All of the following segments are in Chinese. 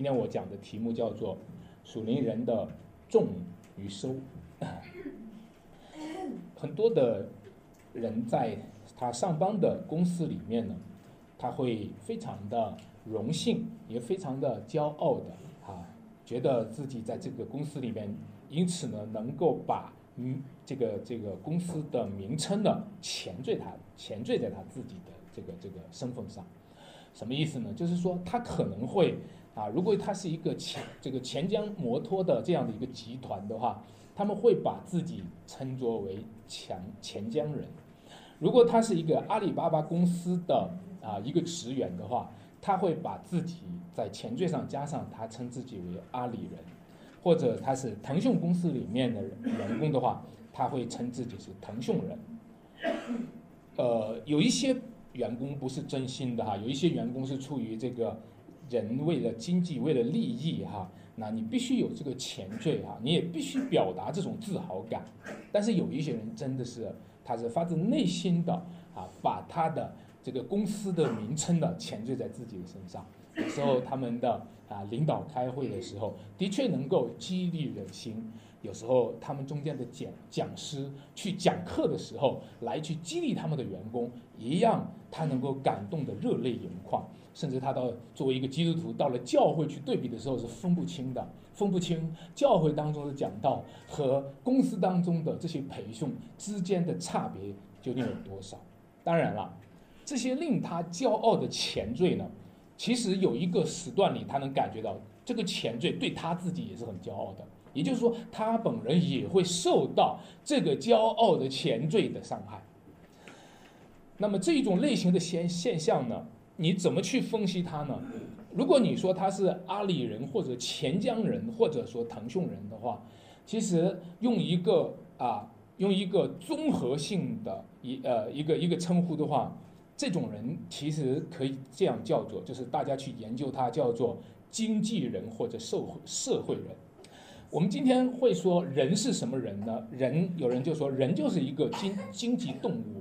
今天我讲的题目叫做“属灵人的种与收”。很多的人在他上班的公司里面呢，他会非常的荣幸，也非常的骄傲的啊，觉得自己在这个公司里面，因此呢，能够把嗯这个这个公司的名称呢前缀他前缀在他自己的这个这个身份上。什么意思呢？就是说他可能会啊，如果他是一个钱这个钱江摩托的这样的一个集团的话，他们会把自己称作为钱钱江人。如果他是一个阿里巴巴公司的啊一个职员的话，他会把自己在前缀上加上他称自己为阿里人，或者他是腾讯公司里面的员工的话，他会称自己是腾讯人。呃，有一些。员工不是真心的哈，有一些员工是出于这个人为了经济、为了利益哈，那你必须有这个前缀哈，你也必须表达这种自豪感。但是有一些人真的是，他是发自内心的啊，把他的这个公司的名称的前缀在自己的身上。有时候他们的啊领导开会的时候，的确能够激励人心。有时候他们中间的讲讲师去讲课的时候，来去激励他们的员工，一样他能够感动的热泪盈眶。甚至他到作为一个基督徒到了教会去对比的时候是分不清的，分不清教会当中的讲道和公司当中的这些培训之间的差别究竟有多少。当然了，这些令他骄傲的前缀呢，其实有一个时段里他能感觉到这个前缀对他自己也是很骄傲的。也就是说，他本人也会受到这个骄傲的前缀的伤害。那么这一种类型的现现象呢，你怎么去分析他呢？如果你说他是阿里人或者钱江人或者说腾讯人的话，其实用一个啊，用一个综合性的一呃一个一个称呼的话，这种人其实可以这样叫做，就是大家去研究他叫做经纪人或者社会社会人。我们今天会说人是什么人呢？人有人就说人就是一个经经济动物，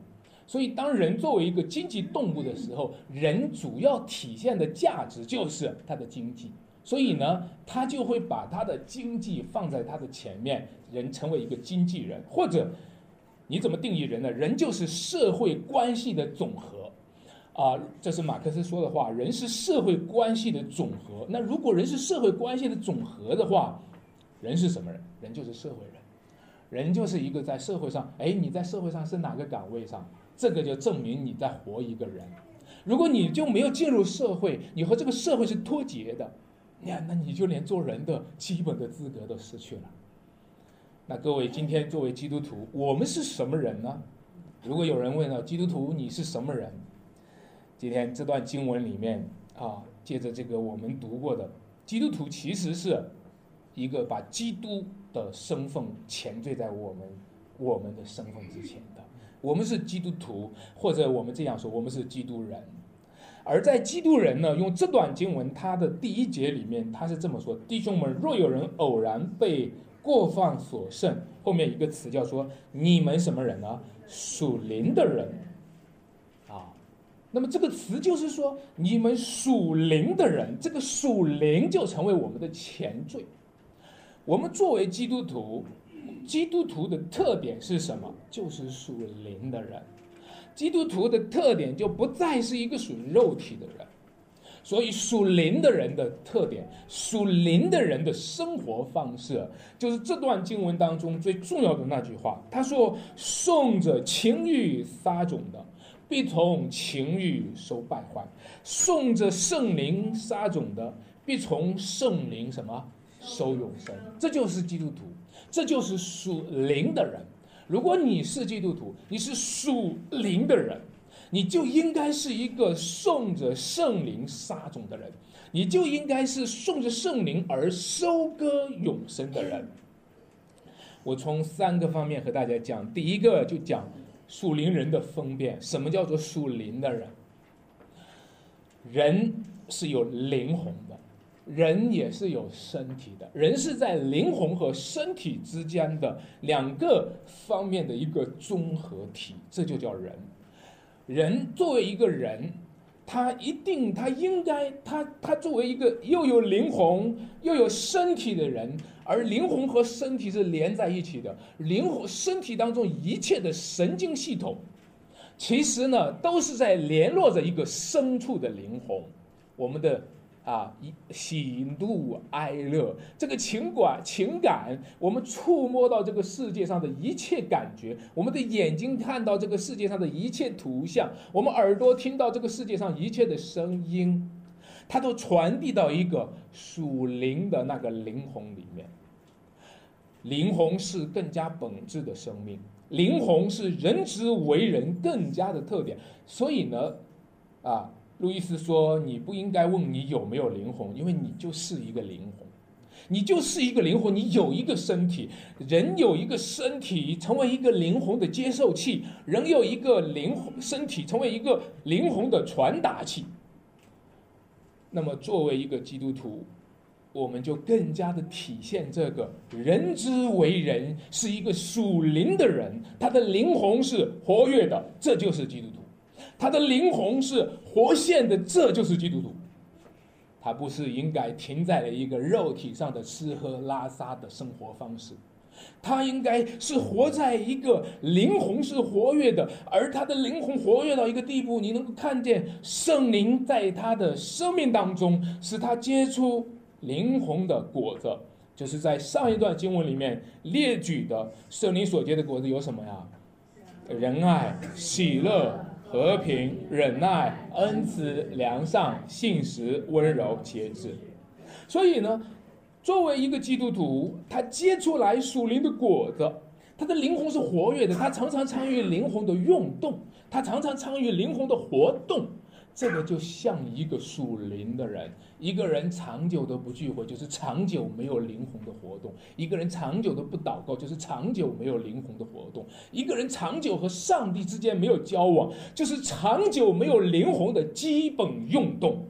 所以当人作为一个经济动物的时候，人主要体现的价值就是他的经济，所以呢，他就会把他的经济放在他的前面，人成为一个经纪人，或者你怎么定义人呢？人就是社会关系的总和，啊，这是马克思说的话，人是社会关系的总和。那如果人是社会关系的总和的话，人是什么人？人就是社会人，人就是一个在社会上，哎，你在社会上是哪个岗位上？这个就证明你在活一个人。如果你就没有进入社会，你和这个社会是脱节的，那，那你就连做人的基本的资格都失去了。那各位，今天作为基督徒，我们是什么人呢？如果有人问了基督徒你是什么人？今天这段经文里面啊，借着这个我们读过的，基督徒其实是。一个把基督的身份前缀在我们我们的身份之前的，我们是基督徒，或者我们这样说，我们是基督人。而在基督人呢，用这段经文，它的第一节里面，他是这么说：弟兄们，若有人偶然被过犯所胜，后面一个词叫说，你们什么人呢？属灵的人啊。那么这个词就是说，你们属灵的人，这个属灵就成为我们的前缀。我们作为基督徒，基督徒的特点是什么？就是属灵的人。基督徒的特点就不再是一个属于肉体的人。所以属灵的人的特点，属灵的人的生活方式，就是这段经文当中最重要的那句话。他说：“送着情欲撒种的，必从情欲收败坏；送着圣灵撒种的，必从圣灵什么？”收永生，这就是基督徒，这就是属灵的人。如果你是基督徒，你是属灵的人，你就应该是一个送着圣灵撒种的人，你就应该是送着圣灵而收割永生的人。我从三个方面和大家讲，第一个就讲属灵人的分辨，什么叫做属灵的人？人是有灵魂。人也是有身体的，人是在灵魂和身体之间的两个方面的一个综合体，这就叫人。人作为一个人，他一定，他应该，他他作为一个又有灵魂又有身体的人，而灵魂和身体是连在一起的，灵魂身体当中一切的神经系统，其实呢都是在联络着一个深处的灵魂，我们的。啊，喜怒哀乐，这个情感情感，我们触摸到这个世界上的一切感觉，我们的眼睛看到这个世界上的一切图像，我们耳朵听到这个世界上一切的声音，它都传递到一个属灵的那个灵魂里面。灵魂是更加本质的生命，灵魂是人之为人更加的特点，所以呢，啊。路易斯说：“你不应该问你有没有灵魂，因为你就是一个灵魂，你就是一个灵魂，你有一个身体，人有一个身体，成为一个灵魂的接受器；人有一个灵魂身体，成为一个灵魂的传达器。那么，作为一个基督徒，我们就更加的体现这个人之为人是一个属灵的人，他的灵魂是活跃的，这就是基督徒。”他的灵魂是活现的，这就是基督徒。他不是应该停在了一个肉体上的吃喝拉撒的生活方式，他应该是活在一个灵魂是活跃的，而他的灵魂活跃到一个地步，你能够看见圣灵在他的生命当中，使他结出灵魂的果子。就是在上一段经文里面列举的圣灵所结的果子有什么呀？仁爱、喜乐。和平、忍耐、恩慈、良善、信实、温柔、节制。所以呢，作为一个基督徒，他结出来属灵的果子，他的灵魂是活跃的，他常常参与灵魂的运动，他常常参与灵魂的活动。这个就像一个属灵的人，一个人长久的不聚会，就是长久没有灵魂的活动；一个人长久的不祷告，就是长久没有灵魂的活动；一个人长久和上帝之间没有交往，就是长久没有灵魂的基本运动。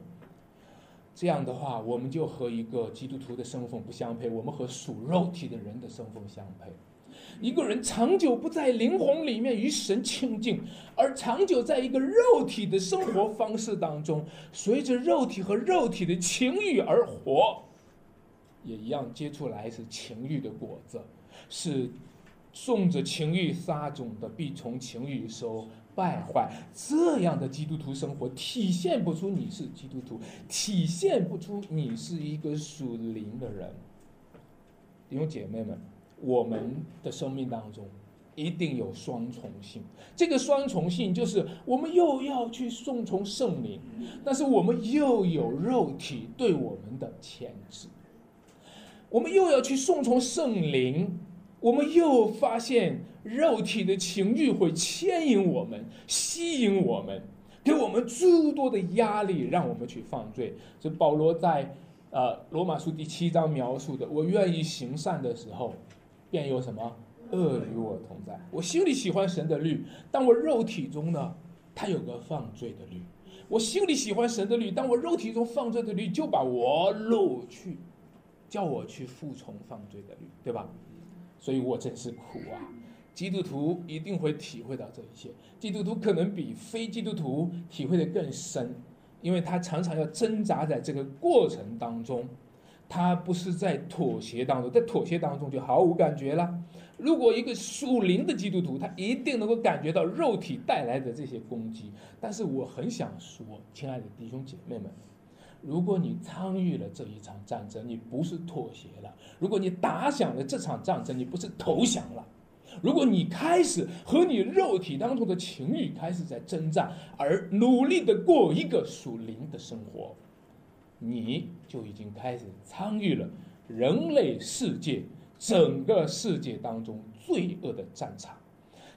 这样的话，我们就和一个基督徒的身份不相配，我们和属肉体的人的身份相配。一个人长久不在灵魂里面与神亲近，而长久在一个肉体的生活方式当中，随着肉体和肉体的情欲而活，也一样结出来是情欲的果子，是种着情欲撒种的，必从情欲收败坏。这样的基督徒生活体现不出你是基督徒，体现不出你是一个属灵的人。弟兄姐妹们。我们的生命当中一定有双重性，这个双重性就是我们又要去顺从圣灵，但是我们又有肉体对我们的牵制，我们又要去顺从圣灵，我们又发现肉体的情欲会牵引我们、吸引我们，给我们诸多的压力，让我们去犯罪。这保罗在呃罗马书第七章描述的：我愿意行善的时候。便有什么恶与我同在？我心里喜欢神的律，但我肉体中呢，他有个犯罪的律。我心里喜欢神的律，但我肉体中犯罪的律就把我掳去，叫我去服从犯罪的律，对吧？所以我真是苦啊！基督徒一定会体会到这一切，基督徒可能比非基督徒体会的更深，因为他常常要挣扎在这个过程当中。他不是在妥协当中，在妥协当中就毫无感觉了。如果一个属灵的基督徒，他一定能够感觉到肉体带来的这些攻击。但是我很想说，亲爱的弟兄姐妹们，如果你参与了这一场战争，你不是妥协了；如果你打响了这场战争，你不是投降了；如果你开始和你肉体当中的情欲开始在征战，而努力的过一个属灵的生活。你就已经开始参与了人类世界整个世界当中罪恶的战场，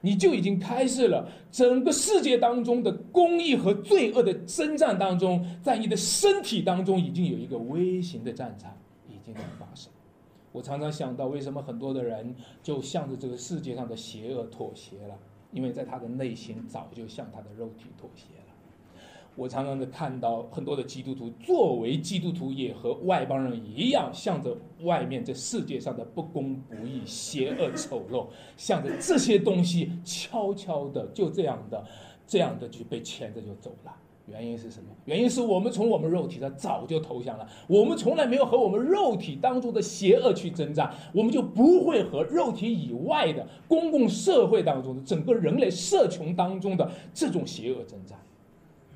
你就已经开始了整个世界当中的公益和罪恶的征战当中，在你的身体当中已经有一个微型的战场已经在发生。我常常想到，为什么很多的人就向着这个世界上的邪恶妥协了？因为在他的内心早就向他的肉体妥协。我常常的看到很多的基督徒，作为基督徒也和外邦人一样，向着外面这世界上的不公不义、邪恶丑陋，向着这些东西悄悄的就这样的、这样的就被牵着就走了。原因是什么？原因是我们从我们肉体上早就投降了，我们从来没有和我们肉体当中的邪恶去征战，我们就不会和肉体以外的公共社会当中的整个人类社群当中的这种邪恶征战。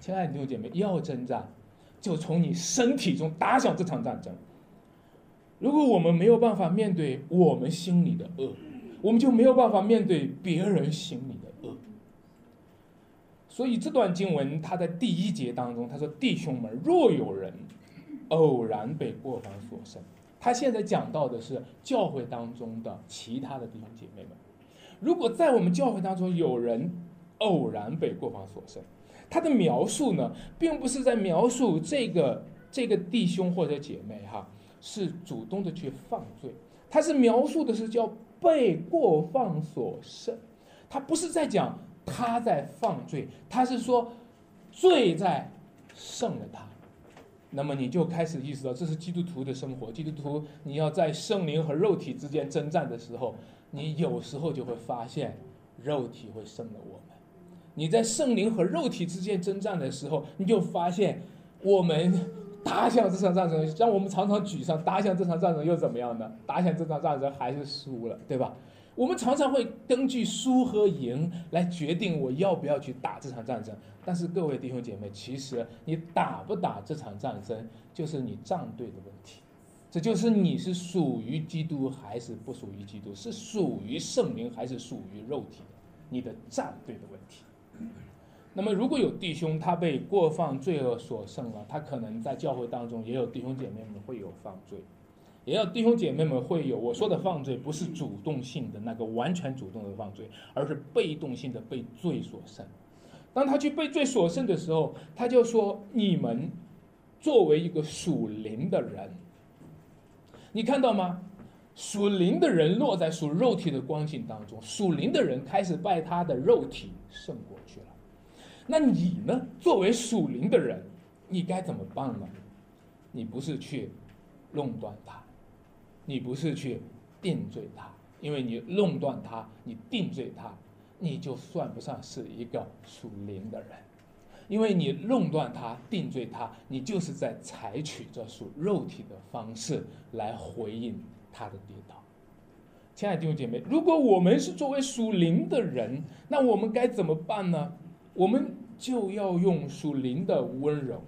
亲爱的弟兄姐妹，要征战，就从你身体中打响这场战争。如果我们没有办法面对我们心里的恶，我们就没有办法面对别人心里的恶。所以这段经文，他在第一节当中，他说：“弟兄们，若有人偶然被过犯所胜，他现在讲到的是教会当中的其他的弟兄姐妹们。如果在我们教会当中有人偶然被过犯所胜，他的描述呢，并不是在描述这个这个弟兄或者姐妹哈，是主动的去犯罪，他是描述的是叫被过犯所胜，他不是在讲。”他在犯罪，他是说罪在胜了他，那么你就开始意识到这是基督徒的生活。基督徒你要在圣灵和肉体之间征战的时候，你有时候就会发现肉体会胜了我们。你在圣灵和肉体之间征战的时候，你就发现我们打响这场战争，让我们常常沮丧。打响这场战争又怎么样呢？打响这场战争还是输了，对吧？我们常常会根据输和赢来决定我要不要去打这场战争。但是各位弟兄姐妹，其实你打不打这场战争，就是你站队的问题。这就是你是属于基督还是不属于基督，是属于圣灵还是属于肉体的，你的站队的问题。那么如果有弟兄他被过犯罪恶所胜了，他可能在教会当中也有弟兄姐妹们会有犯罪。也有弟兄姐妹们会有我说的犯罪，不是主动性的那个完全主动的犯罪，而是被动性的被罪所胜。当他去被罪所胜的时候，他就说：“你们作为一个属灵的人，你看到吗？属灵的人落在属肉体的光景当中，属灵的人开始拜他的肉体胜过。那你呢？作为属灵的人，你该怎么办呢？你不是去弄断他。”你不是去定罪他，因为你弄断他，你定罪他，你就算不上是一个属灵的人，因为你弄断他，定罪他，你就是在采取着属肉体的方式来回应他的跌倒。亲爱的弟兄姐妹，如果我们是作为属灵的人，那我们该怎么办呢？我们就要用属灵的温柔。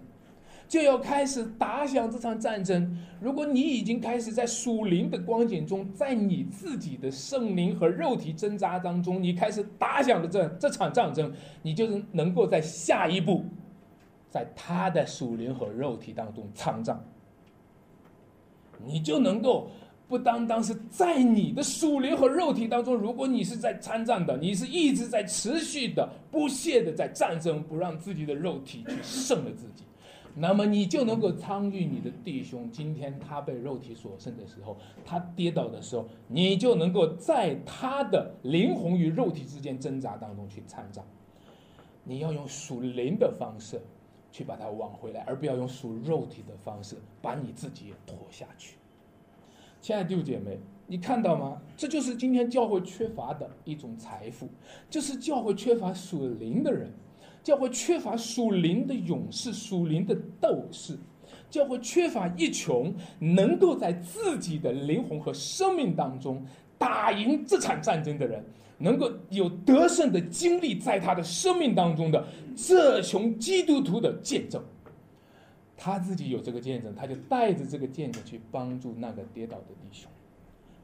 就要开始打响这场战争。如果你已经开始在属灵的光景中，在你自己的圣灵和肉体挣扎当中，你开始打响了这这场战争，你就是能够在下一步，在他的属灵和肉体当中参战。你就能够不单单是在你的属灵和肉体当中，如果你是在参战的，你是一直在持续的不懈的在战争，不让自己的肉体去胜了自己。那么你就能够参与你的弟兄，今天他被肉体所胜的时候，他跌倒的时候，你就能够在他的灵魂与肉体之间挣扎当中去参战。你要用属灵的方式去把它挽回来，而不要用属肉体的方式把你自己也拖下去。亲爱的弟兄姐妹，你看到吗？这就是今天教会缺乏的一种财富，就是教会缺乏属灵的人。教会缺乏属灵的勇士、属灵的斗士，教会缺乏一群能够在自己的灵魂和生命当中打赢这场战争的人，能够有得胜的经历在他的生命当中的这群基督徒的见证。他自己有这个见证，他就带着这个见证去帮助那个跌倒的弟兄。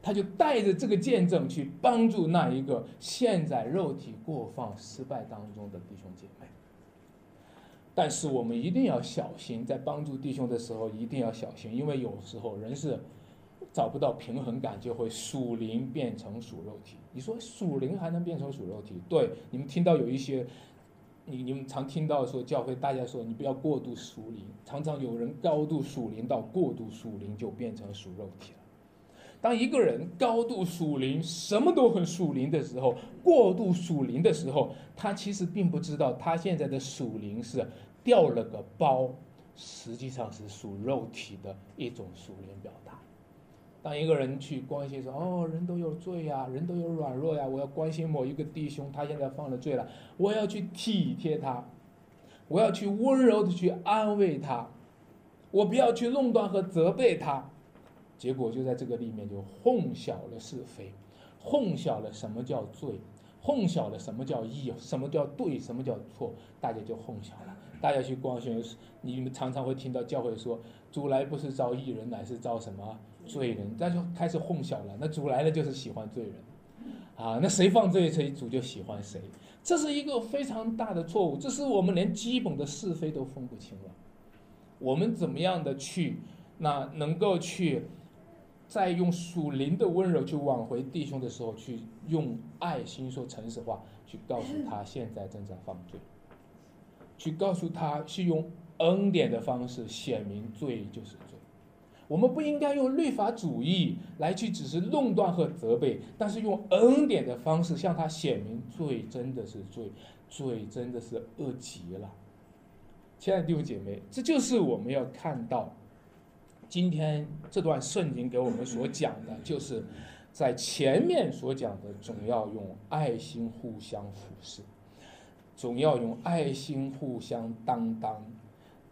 他就带着这个见证去帮助那一个陷在肉体过放失败当中的弟兄姐妹。但是我们一定要小心，在帮助弟兄的时候一定要小心，因为有时候人是找不到平衡感，就会属灵变成属肉体。你说属灵还能变成属肉体？对，你们听到有一些，你你们常听到说教会大家说你不要过度属灵，常常有人高度属灵到过度属灵就变成属肉体了。当一个人高度属灵，什么都很属灵的时候，过度属灵的时候，他其实并不知道他现在的属灵是掉了个包，实际上是属肉体的一种属灵表达。当一个人去关心说：“哦，人都有罪呀，人都有软弱呀，我要关心某一个弟兄，他现在犯了罪了，我要去体贴他。”我要去温柔的去安慰他，我不要去弄断和责备他。结果就在这个里面就混淆了是非，混淆了什么叫罪，混淆了什么叫义，什么叫对，什么叫错，大家就混淆了。大家去光学，你们常常会听到教会说，主来不是招义人，乃是招什么罪人，那就开始混淆了。那主来了就是喜欢罪人，啊，那谁犯罪谁主就喜欢谁，这是一个非常大的错误，这是我们连基本的是非都分不清了。我们怎么样的去，那能够去。在用属灵的温柔去挽回弟兄的时候，去用爱心说诚实话，去告诉他现在正在犯罪，去告诉他是用恩典的方式显明罪就是罪。我们不应该用律法主义来去只是论断和责备，但是用恩典的方式向他显明罪真的是罪，罪真的是恶极了。亲爱的弟兄姐妹，这就是我们要看到。今天这段圣经给我们所讲的，就是在前面所讲的，总要用爱心互相服侍，总要用爱心互相担当，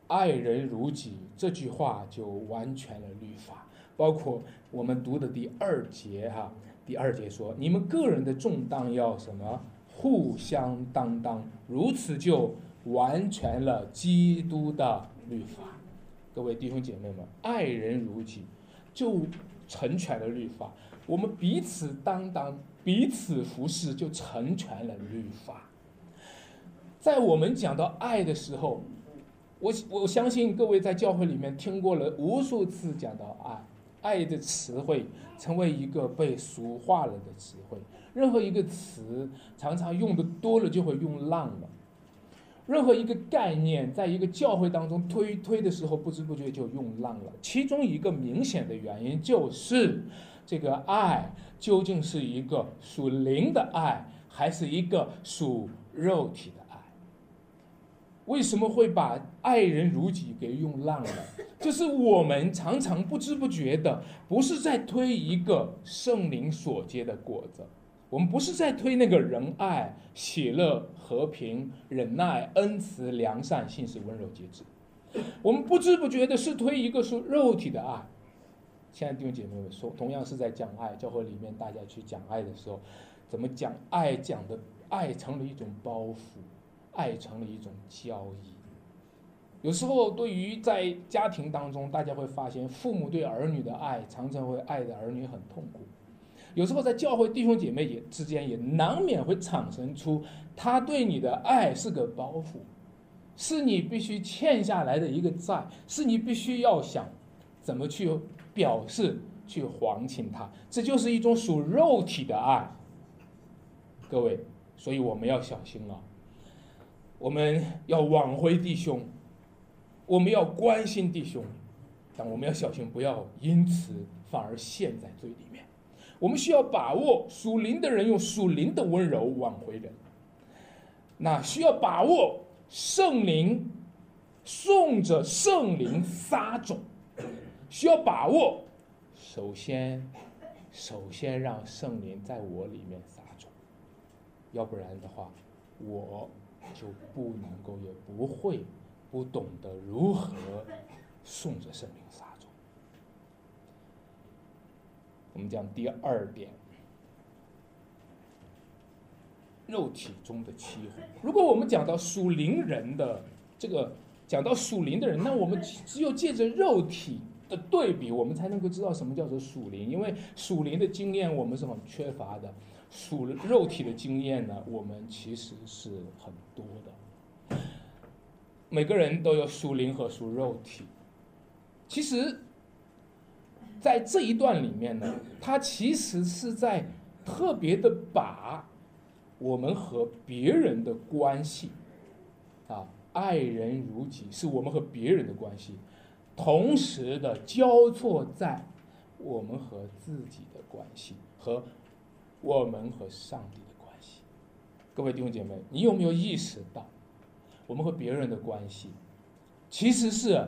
爱人如己这句话就完全了律法。包括我们读的第二节哈，第二节说，你们个人的重担要什么？互相担当，如此就完全了基督的律法。各位弟兄姐妹们，爱人如己，就成全了律法。我们彼此担当，彼此服侍，就成全了律法。在我们讲到爱的时候，我我相信各位在教会里面听过了无数次讲到爱，爱的词汇成为一个被俗化了的词汇。任何一个词，常常用的多了就会用烂了。任何一个概念，在一个教会当中推推的时候，不知不觉就用烂了。其中一个明显的原因就是，这个爱究竟是一个属灵的爱，还是一个属肉体的？为什么会把爱人如己给用烂了？就是我们常常不知不觉的，不是在推一个圣灵所结的果子。我们不是在推那个仁爱、喜乐、和平、忍耐、恩慈、良善、信实、温柔、节制。我们不知不觉的是推一个是肉体的爱。亲爱的弟兄姐妹们，说同样是在讲爱，教会里面大家去讲爱的时候，怎么讲爱？讲的爱成了一种包袱，爱成了一种交易。有时候对于在家庭当中，大家会发现父母对儿女的爱，常常会爱的儿女很痛苦。有时候在教会弟兄姐妹也之间也难免会产生出他对你的爱是个包袱，是你必须欠下来的一个债，是你必须要想怎么去表示去还清他，这就是一种属肉体的爱。各位，所以我们要小心了，我们要挽回弟兄，我们要关心弟兄，但我们要小心，不要因此反而陷在罪里面。我们需要把握属灵的人用属灵的温柔挽回人，那需要把握圣灵送着圣灵撒种，需要把握，首先，首先让圣灵在我里面撒种，要不然的话，我就不能够也不会不懂得如何顺着圣灵撒。我们讲第二点，肉体中的欺哄。如果我们讲到属灵人的这个，讲到属灵的人，那我们只有借着肉体的对比，我们才能够知道什么叫做属灵。因为属灵的经验我们是很缺乏的，属肉体的经验呢，我们其实是很多的。每个人都有属灵和属肉体，其实。在这一段里面呢，他其实是在特别的把我们和别人的关系，啊，爱人如己，是我们和别人的关系，同时的交错在我们和自己的关系和我们和上帝的关系。各位弟兄姐妹，你有没有意识到，我们和别人的关系其实是？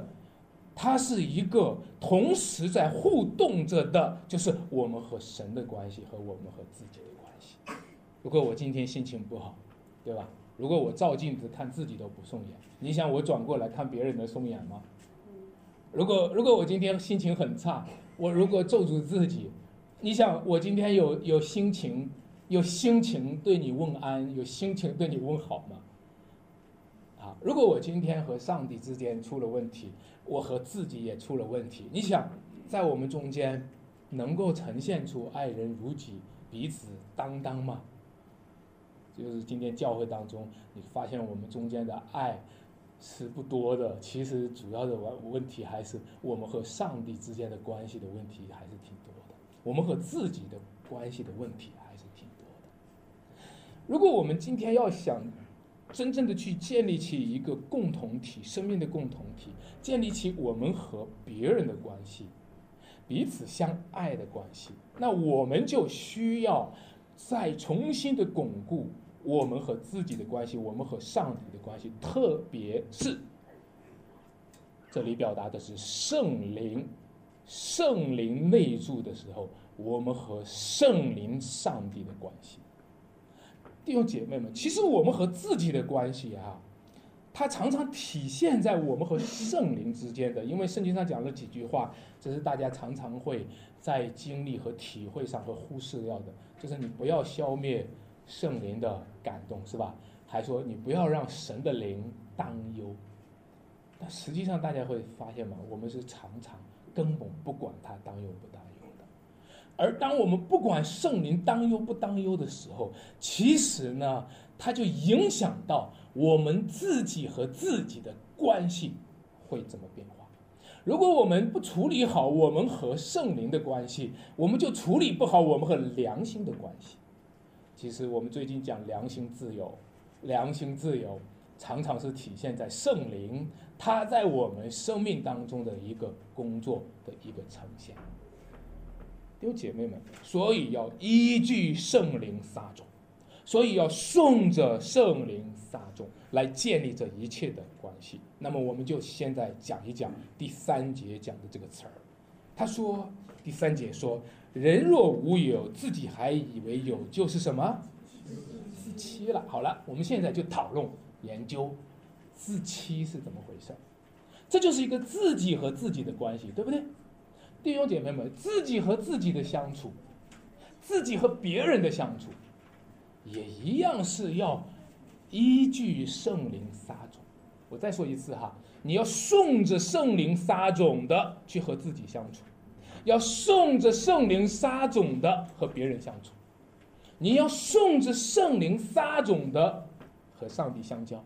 它是一个同时在互动着的，就是我们和神的关系和我们和自己的关系。如果我今天心情不好，对吧？如果我照镜子看自己都不顺眼，你想我转过来看别人能顺眼吗？如果如果我今天心情很差，我如果咒诅自己，你想我今天有有心情有心情对你问安，有心情对你问好吗？啊，如果我今天和上帝之间出了问题，我和自己也出了问题，你想在我们中间能够呈现出爱人如己、彼此担当吗？就是今天教会当中，你发现我们中间的爱。是不多的，其实主要的问问题还是我们和上帝之间的关系的问题还是挺，我们和自己的关系的问题还是挺多的。如果我们今天要想真正的去建立起一个共同体，生命的共同体，建立起我们和别人的关系，彼此相爱的关系，那我们就需要再重新的巩固。我们和自己的关系，我们和上帝的关系，特别是这里表达的是圣灵，圣灵内住的时候，我们和圣灵、上帝的关系。弟兄姐妹们，其实我们和自己的关系啊，它常常体现在我们和圣灵之间的。因为圣经上讲了几句话，这是大家常常会在经历和体会上会忽视掉的，就是你不要消灭。圣灵的感动是吧？还说你不要让神的灵担忧。但实际上大家会发现嘛，我们是常常根本不管他担忧不担忧的。而当我们不管圣灵担忧不担忧的时候，其实呢，它就影响到我们自己和自己的关系会怎么变化。如果我们不处理好我们和圣灵的关系，我们就处理不好我们和良心的关系。其实我们最近讲良心自由，良心自由常常是体现在圣灵他在我们生命当中的一个工作的一个呈现。弟兄姐妹们，所以要依据圣灵撒种，所以要顺着圣灵撒种来建立这一切的关系。那么我们就现在讲一讲第三节讲的这个词儿。他说第三节说。人若无有，自己还以为有，就是什么自欺了。好了，我们现在就讨论研究自欺是怎么回事。这就是一个自己和自己的关系，对不对？弟兄姐妹们，自己和自己的相处，自己和别人的相处，也一样是要依据圣灵撒种。我再说一次哈，你要顺着圣灵撒种的去和自己相处。要顺着圣灵撒种的和别人相处，你要顺着圣灵撒种的和上帝相交，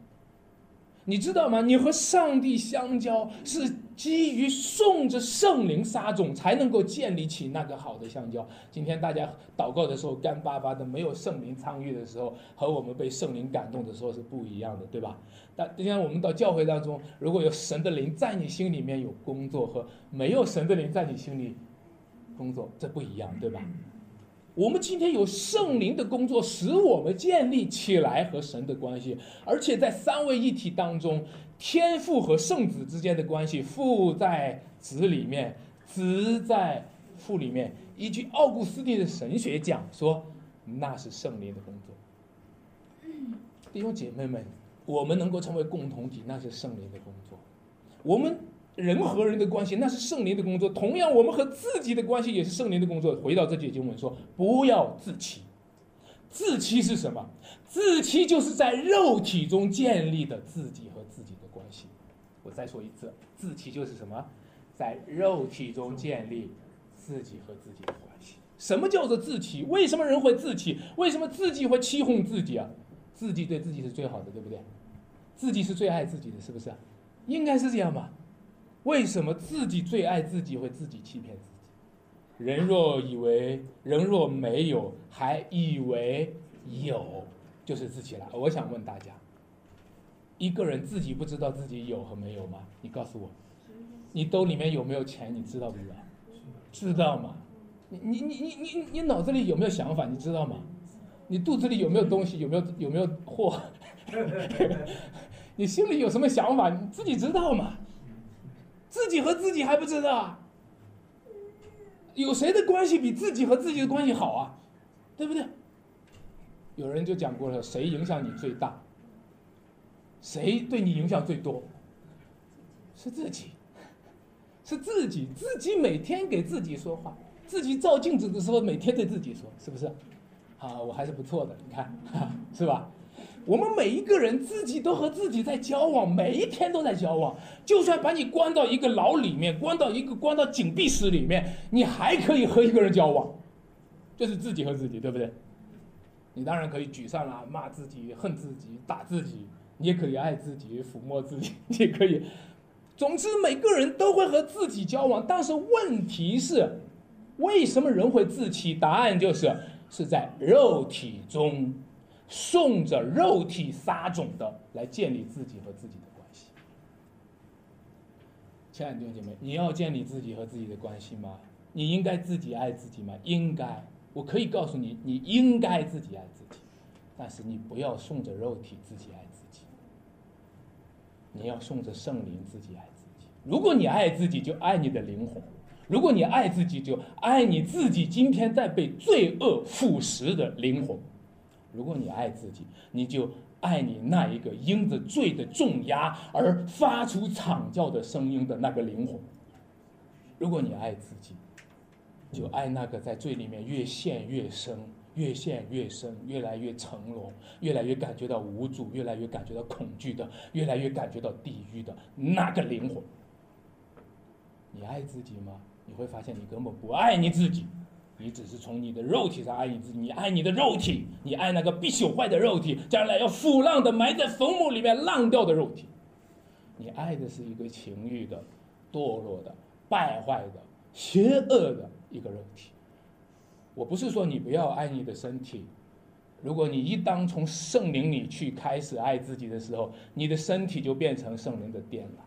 你知道吗？你和上帝相交是基于送着圣灵撒种才能够建立起那个好的相交。今天大家祷告的时候干巴巴的，没有圣灵参与的时候，和我们被圣灵感动的时候是不一样的，对吧？但今天我们到教会当中，如果有神的灵在你心里面有工作，和没有神的灵在你心里。工作这不一样，对吧？我们今天有圣灵的工作，使我们建立起来和神的关系，而且在三位一体当中，天父和圣子之间的关系，父在子里面，子在父里面。依据奥古斯丁的神学讲说，那是圣灵的工作。弟兄姐妹们，我们能够成为共同体，那是圣灵的工作。我们。人和人的关系，那是圣灵的工作。同样，我们和自己的关系也是圣灵的工作。回到这节经文说，不要自欺。自欺是什么？自欺就是在肉体中建立的自己和自己的关系。我再说一次，自欺就是什么？在肉体中建立自己和自己的关系。什么叫做自欺？为什么人会自欺？为什么自己会欺哄自己啊？自己对自己是最好的，对不对？自己是最爱自己的，是不是？应该是这样吧？为什么自己最爱自己会自己欺骗自己？人若以为人若没有，还以为有，就是自己了。我想问大家：一个人自己不知道自己有和没有吗？你告诉我，你兜里面有没有钱？你知道不知道？知道吗？你你你你你你脑子里有没有想法？你知道吗？你肚子里有没有东西？有没有有没有货？你心里有什么想法？你自己知道吗？自己和自己还不知道啊，有谁的关系比自己和自己的关系好啊？对不对？有人就讲过了，谁影响你最大？谁对你影响最多？是自己，是自己，自己每天给自己说话，自己照镜子的时候每天对自己说，是不是？啊，我还是不错的，你看，是吧？我们每一个人自己都和自己在交往，每一天都在交往。就算把你关到一个牢里面，关到一个关到紧闭室里面，你还可以和一个人交往，这是自己和自己，对不对？你当然可以沮丧啦，骂自己、恨自己、打自己，你也可以爱自己、抚摸自己，你也可以。总之，每个人都会和自己交往，但是问题是，为什么人会自欺？答案就是是在肉体中。送着肉体撒种的来建立自己和自己的关系，亲爱的弟兄姐妹，你要建立自己和自己的关系吗？你应该自己爱自己吗？应该，我可以告诉你，你应该自己爱自己，但是你不要送着肉体自己爱自己，你要送着圣灵自己爱自己。如果你爱自己，就爱你的灵魂；如果你爱自己，就爱你自己今天在被罪恶腐蚀的灵魂。如果你爱自己，你就爱你那一个因着罪的重压而发出惨叫的声音的那个灵魂。如果你爱自己，就爱那个在罪里面越陷越深、越陷越深、越来越沉沦、越来越感觉到无助、越来越感觉到恐惧的、越来越感觉到地狱的那个灵魂。你爱自己吗？你会发现你根本不爱你自己。你只是从你的肉体上爱你自己，你爱你的肉体，你爱那个必朽坏的肉体，将来要腐烂的埋在坟墓里面烂掉的肉体。你爱的是一个情欲的、堕落的、败坏的、邪恶的一个肉体。我不是说你不要爱你的身体，如果你一当从圣灵里去开始爱自己的时候，你的身体就变成圣灵的殿了。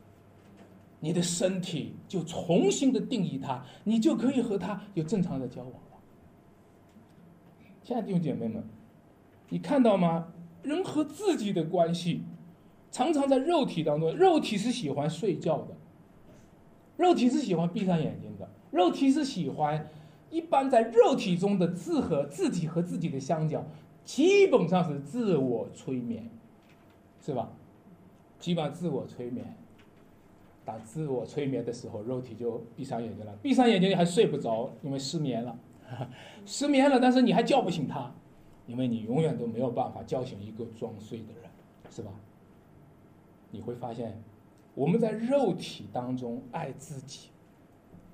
你的身体就重新的定义它，你就可以和它有正常的交往了。亲爱的弟兄姐妹们，你看到吗？人和自己的关系，常常在肉体当中。肉体是喜欢睡觉的，肉体是喜欢闭上眼睛的，肉体是喜欢一般在肉体中的自和自己和自己的相交，基本上是自我催眠，是吧？基本上自我催眠。打自我催眠的时候，肉体就闭上眼睛了。闭上眼睛你还睡不着，因为失眠了，失眠了。但是你还叫不醒他，因为你永远都没有办法叫醒一个装睡的人，是吧？你会发现，我们在肉体当中爱自己，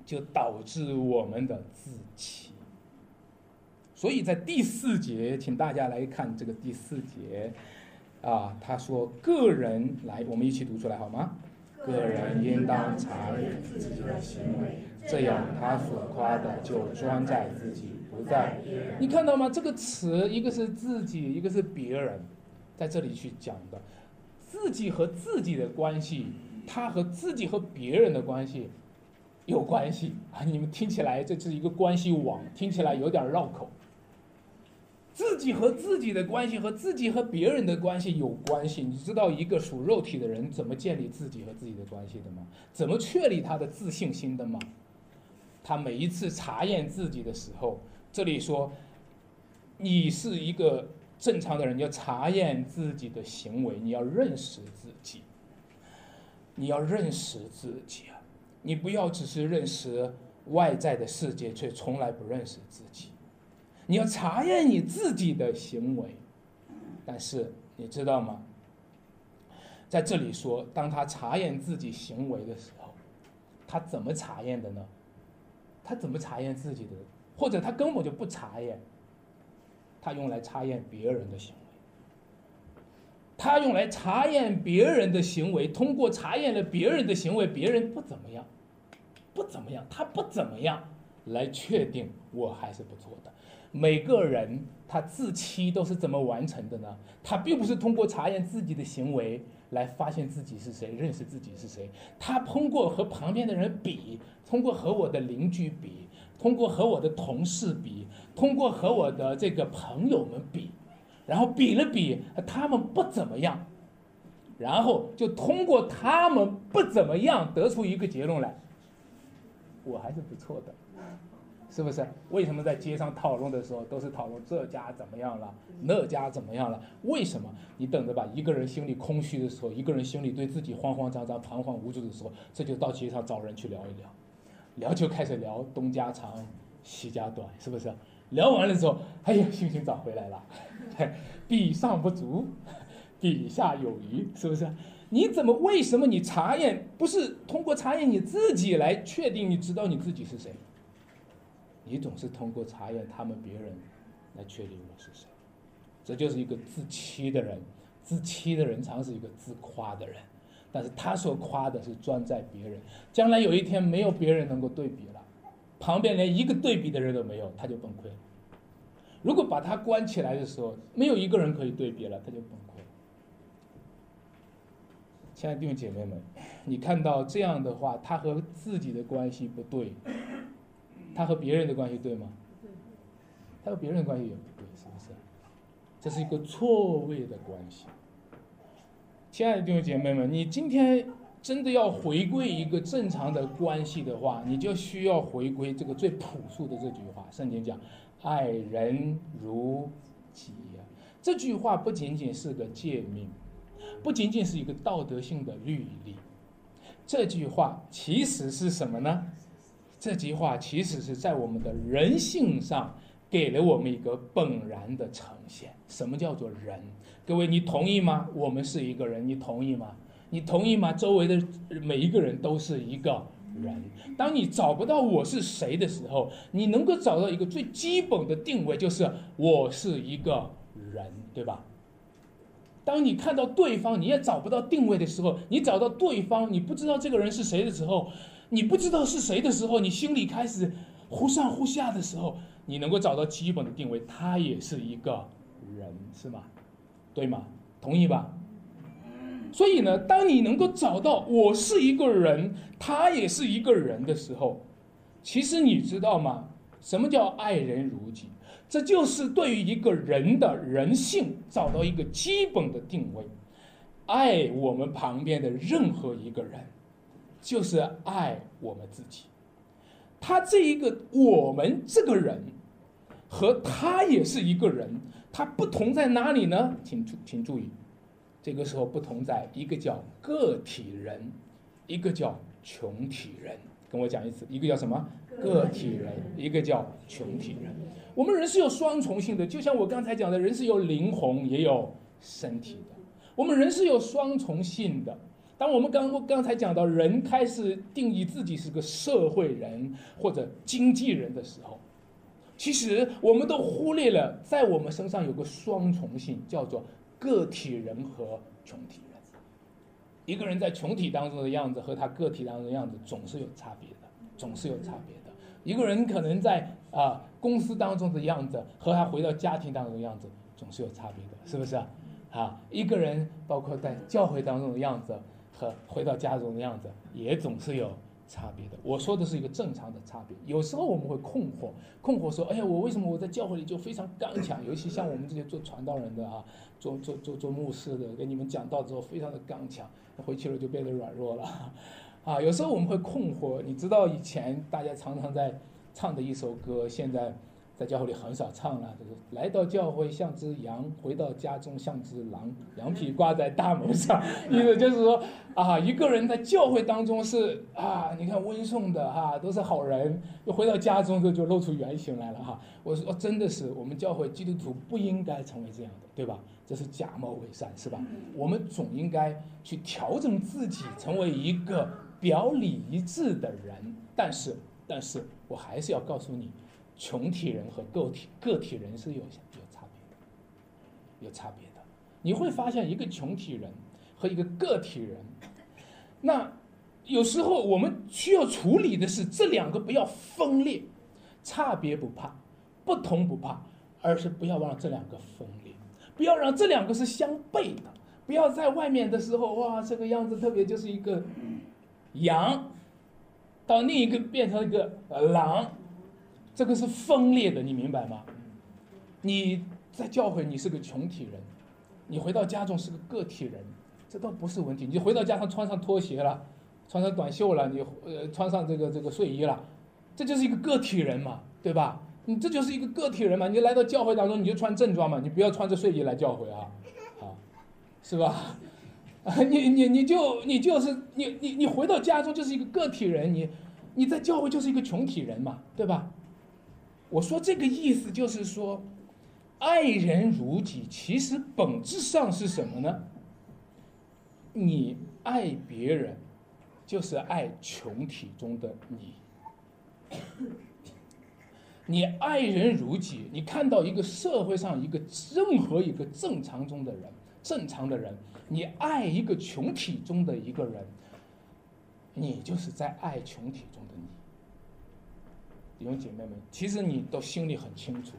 就导致我们的自欺。所以在第四节，请大家来看这个第四节，啊，他说：“个人来，我们一起读出来好吗？”个人应当查验自己的行为，这样他所夸的就专在自己，不在别人。你看到吗？这个词，一个是自己，一个是别人，在这里去讲的，自己和自己的关系，他和自己和别人的关系有关系啊！你们听起来这是一个关系网，听起来有点绕口。自己和自己的关系和自己和别人的关系有关系。你知道一个属肉体的人怎么建立自己和自己的关系的吗？怎么确立他的自信心的吗？他每一次查验自己的时候，这里说，你是一个正常的人，要查验自己的行为，你要认识自己，你要认识自己啊！你不要只是认识外在的世界，却从来不认识自己。你要查验你自己的行为，但是你知道吗？在这里说，当他查验自己行为的时候，他怎么查验的呢？他怎么查验自己的？或者他根本就不查验，他用来查验别人的行为。他用来查验别人的行为，通过查验了别人的行为，别人不怎么样，不怎么样，他不怎么样，来确定我还是不错的。每个人他自欺都是怎么完成的呢？他并不是通过查验自己的行为来发现自己是谁、认识自己是谁。他通过和旁边的人比，通过和我的邻居比，通过和我的同事比，通过和我的这个朋友们比，然后比了比，他们不怎么样，然后就通过他们不怎么样得出一个结论来：我还是不错的。是不是？为什么在街上讨论的时候都是讨论这家怎么样了，那家怎么样了？为什么？你等着吧，一个人心里空虚的时候，一个人心里对自己慌慌张张、彷徨无助的时候，这就到街上找人去聊一聊，聊就开始聊东家长西家短，是不是？聊完了之后，哎呀，心情找回来了，比上不足，比下有余，是不是？你怎么？为什么你查验不是通过查验你自己来确定你知道你自己是谁？你总是通过查验他们别人来确定我是谁，这就是一个自欺的人。自欺的人常是一个自夸的人，但是他所夸的是专在别人。将来有一天没有别人能够对比了，旁边连一个对比的人都没有，他就崩溃了。如果把他关起来的时候，没有一个人可以对比了，他就崩溃了。亲爱的弟兄姐妹们，你看到这样的话，他和自己的关系不对，他和别人的关系对吗？他和别人的关系也不对，是不是？这是一个错位的关系。亲爱的弟兄姐妹们，你今天真的要回归一个正常的关系的话，你就需要回归这个最朴素的这句话。圣经讲：“爱人如己。”这句话不仅仅是个诫命。不仅仅是一个道德性的律例，这句话其实是什么呢？这句话其实是在我们的人性上给了我们一个本然的呈现。什么叫做人？各位，你同意吗？我们是一个人，你同意吗？你同意吗？周围的每一个人都是一个人。当你找不到我是谁的时候，你能够找到一个最基本的定位，就是我是一个人，对吧？当你看到对方，你也找不到定位的时候，你找到对方，你不知道这个人是谁的时候，你不知道是谁的时候，你心里开始忽上忽下的时候，你能够找到基本的定位，他也是一个人，是吗？对吗？同意吧？所以呢，当你能够找到我是一个人，他也是一个人的时候，其实你知道吗？什么叫爱人如己？这就是对于一个人的人性找到一个基本的定位，爱我们旁边的任何一个人，就是爱我们自己。他这一个我们这个人，和他也是一个人，他不同在哪里呢？请注请注意，这个时候不同在一个叫个体人，一个叫群体人。跟我讲一次，一个叫什么？个体人，一个叫群体人。我们人是有双重性的，就像我刚才讲的，人是有灵魂也有身体的。我们人是有双重性的。当我们刚刚才讲到人开始定义自己是个社会人或者经纪人的时候，其实我们都忽略了在我们身上有个双重性，叫做个体人和群体人。一个人在群体当中的样子和他个体当中的样子总是有差别的，总是有差别的。一个人可能在啊公司当中的样子和他回到家庭当中的样子总是有差别的，是不是啊？啊，一个人包括在教会当中的样子和回到家中的样子也总是有差别的。我说的是一个正常的差别。有时候我们会困惑，困惑说：哎呀，我为什么我在教会里就非常刚强？尤其像我们这些做传道人的啊，做做做做牧师的，给你们讲道之后非常的刚强，回去了就变得软弱了。啊，有时候我们会困惑，你知道以前大家常常在唱的一首歌，现在在教会里很少唱了，就是来到教会像只羊，回到家中像只狼，羊皮挂在大门上，意思就是说啊，一个人在教会当中是啊，你看温顺的哈，都是好人，又回到家中就就露出原形来了哈。我说真的是，我们教会基督徒不应该成为这样的，对吧？这是假冒伪善，是吧？我们总应该去调整自己，成为一个。表里一致的人，但是，但是我还是要告诉你，群体人和个体个体人是有有差别的，有差别的。你会发现，一个群体人和一个个体人，那有时候我们需要处理的是这两个不要分裂，差别不怕，不同不怕，而是不要让这两个分裂，不要让这两个是相悖的，不要在外面的时候哇这个样子，特别就是一个。羊，到另一个变成一个狼，这个是分裂的，你明白吗？你在教会你是个群体人，你回到家中是个个体人，这倒不是问题。你回到家上穿上拖鞋了，穿上短袖了，你呃穿上这个这个睡衣了，这就是一个个体人嘛。对吧？你这就是一个个体人嘛，你来到教会当中你就穿正装嘛，你不要穿着睡衣来教会啊，好，是吧？你你你就你就是你你你回到家中就是一个个体人，你你在教会就是一个群体人嘛，对吧？我说这个意思就是说，爱人如己，其实本质上是什么呢？你爱别人，就是爱群体中的你。你爱人如己，你看到一个社会上一个任何一个正常中的人，正常的人。你爱一个群体中的一个人，你就是在爱群体中的你。弟兄姐妹们，其实你都心里很清楚。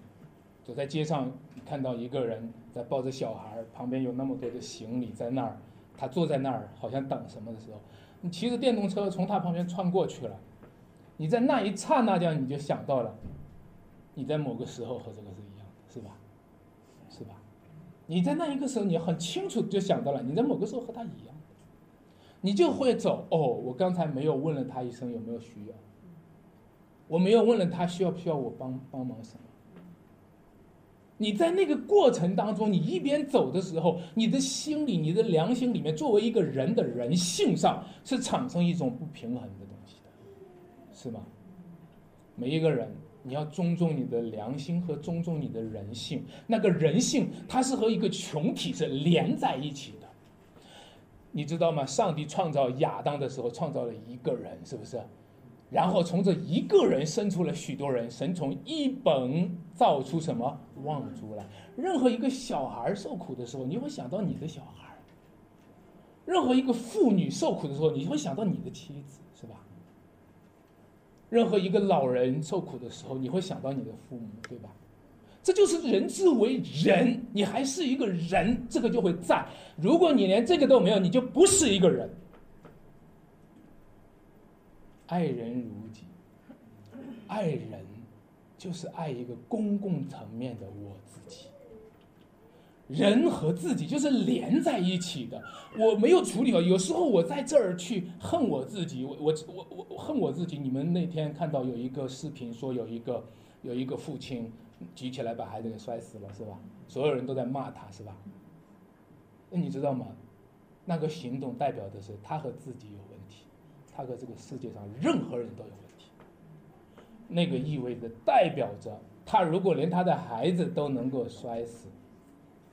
走在街上，你看到一个人在抱着小孩，旁边有那么多的行李在那儿，他坐在那儿好像等什么的时候，你骑着电动车从他旁边穿过去了，你在那一刹那间你就想到了，你在某个时候和这个是一样的，是吧？是吧？你在那一个时候，你很清楚就想到了，你在某个时候和他一样，你就会走。哦，我刚才没有问了他一声有没有需要，我没有问了他需要不需要我帮帮忙什么。你在那个过程当中，你一边走的时候，你的心里、你的良心里面，作为一个人的人性上是产生一种不平衡的东西的，是吗？每一个人。你要尊重你的良心和尊重你的人性，那个人性它是和一个群体是连在一起的，你知道吗？上帝创造亚当的时候创造了一个人，是不是？然后从这一个人生出了许多人，神从一本造出什么望族来？任何一个小孩受苦的时候，你会想到你的小孩；任何一个妇女受苦的时候，你会想到你的妻子，是吧？任何一个老人受苦的时候，你会想到你的父母，对吧？这就是人之为人，你还是一个人，这个就会在。如果你连这个都没有，你就不是一个人。爱人如己，爱人就是爱一个公共层面的我自己。人和自己就是连在一起的。我没有处理好，有时候我在这儿去恨我自己，我我我我恨我自己。你们那天看到有一个视频，说有一个有一个父亲举起来把孩子给摔死了，是吧？所有人都在骂他，是吧？那你知道吗？那个行动代表的是他和自己有，他和这个世界上任何人都有问题。那个意味着代表着他如果连他的孩子都能够摔死。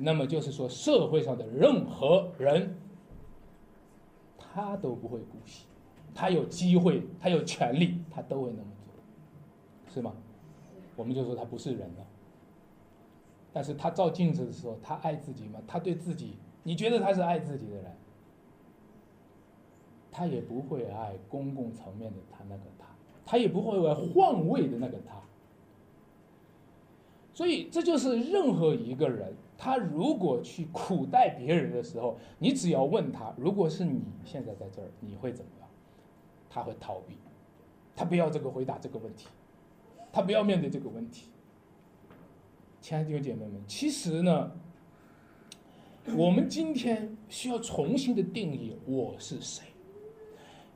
那么就是说，社会上的任何人，他都不会姑息，他有机会，他有权利，他都会那么做，是吗？我们就说他不是人了。但是他照镜子的时候，他爱自己吗？他对自己，你觉得他是爱自己的人？他也不会爱公共层面的他那个他，他也不会爱换位的那个他。所以这就是任何一个人。他如果去苦待别人的时候，你只要问他，如果是你现在在这儿，你会怎么样？他会逃避，他不要这个回答这个问题，他不要面对这个问题。亲爱的弟姐妹们，其实呢，我们今天需要重新的定义我是谁，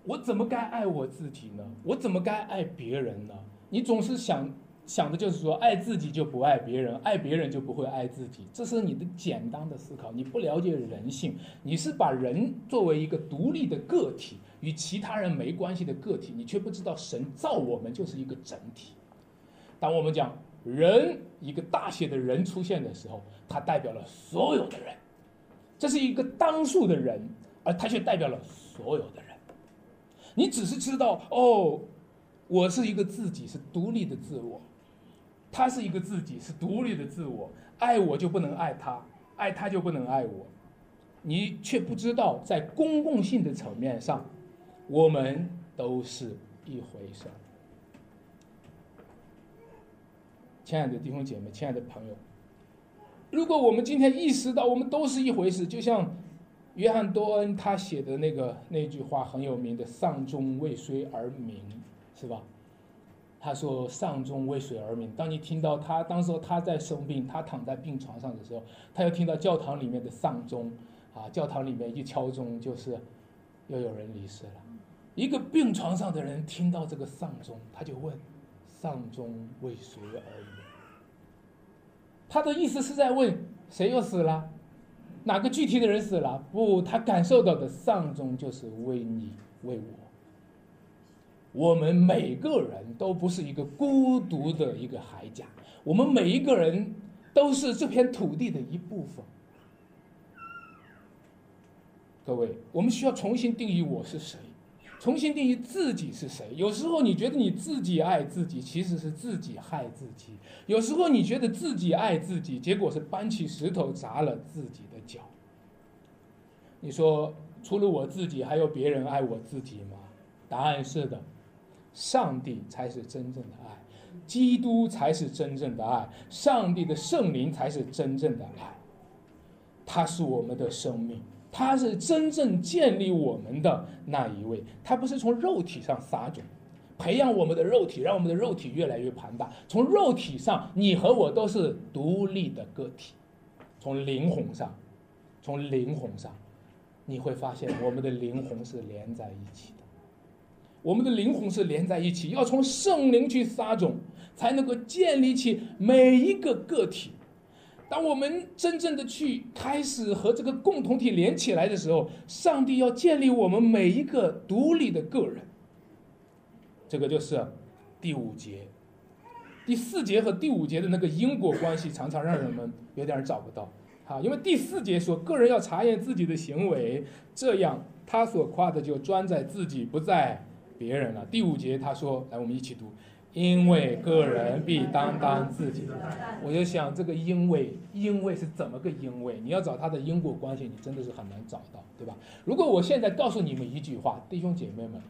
我怎么该爱我自己呢？我怎么该爱别人呢？你总是想。想的就是说，爱自己就不爱别人，爱别人就不会爱自己，这是你的简单的思考。你不了解人性，你是把人作为一个独立的个体，与其他人没关系的个体，你却不知道神造我们就是一个整体。当我们讲人一个大写的人出现的时候，它代表了所有的人，这是一个单数的人，而它却代表了所有的人。你只是知道哦，我是一个自己，是独立的自我。他是一个自己，是独立的自我，爱我就不能爱他，爱他就不能爱我，你却不知道在公共性的层面上，我们都是一回事。亲爱的弟兄姐妹，亲爱的朋友，如果我们今天意识到我们都是一回事，就像约翰多恩他写的那个那句话很有名的“丧钟为谁而鸣”，是吧？他说：“丧钟为谁而鸣？”当你听到他当时他在生病，他躺在病床上的时候，他又听到教堂里面的丧钟，啊，教堂里面一敲钟就是又有人离世了。一个病床上的人听到这个丧钟，他就问：“丧钟为谁而鸣？他的意思是在问谁又死了？哪个具体的人死了？不，他感受到的丧钟就是为你为我。我们每个人都不是一个孤独的一个海甲，我们每一个人都是这片土地的一部分。各位，我们需要重新定义我是谁，重新定义自己是谁。有时候你觉得你自己爱自己，其实是自己害自己；有时候你觉得自己爱自己，结果是搬起石头砸了自己的脚。你说，除了我自己，还有别人爱我自己吗？答案是的，上帝才是真正的爱，基督才是真正的爱，上帝的圣灵才是真正的爱，他是我们的生命。他是真正建立我们的那一位，他不是从肉体上撒种，培养我们的肉体，让我们的肉体越来越庞大。从肉体上，你和我都是独立的个体；从灵魂上，从灵魂上，你会发现我们的灵魂是连在一起的。我们的灵魂是连在一起，要从圣灵去撒种，才能够建立起每一个个体。当我们真正的去开始和这个共同体连起来的时候，上帝要建立我们每一个独立的个人。这个就是第五节、第四节和第五节的那个因果关系，常常让人们有点找不到。啊，因为第四节说个人要查验自己的行为，这样他所夸的就专在自己，不在别人了。第五节他说：“来，我们一起读。”因为个人必担当自己的，我就想这个因为因为是怎么个因为？你要找它的因果关系，你真的是很难找到，对吧？如果我现在告诉你们一句话，弟兄姐妹们，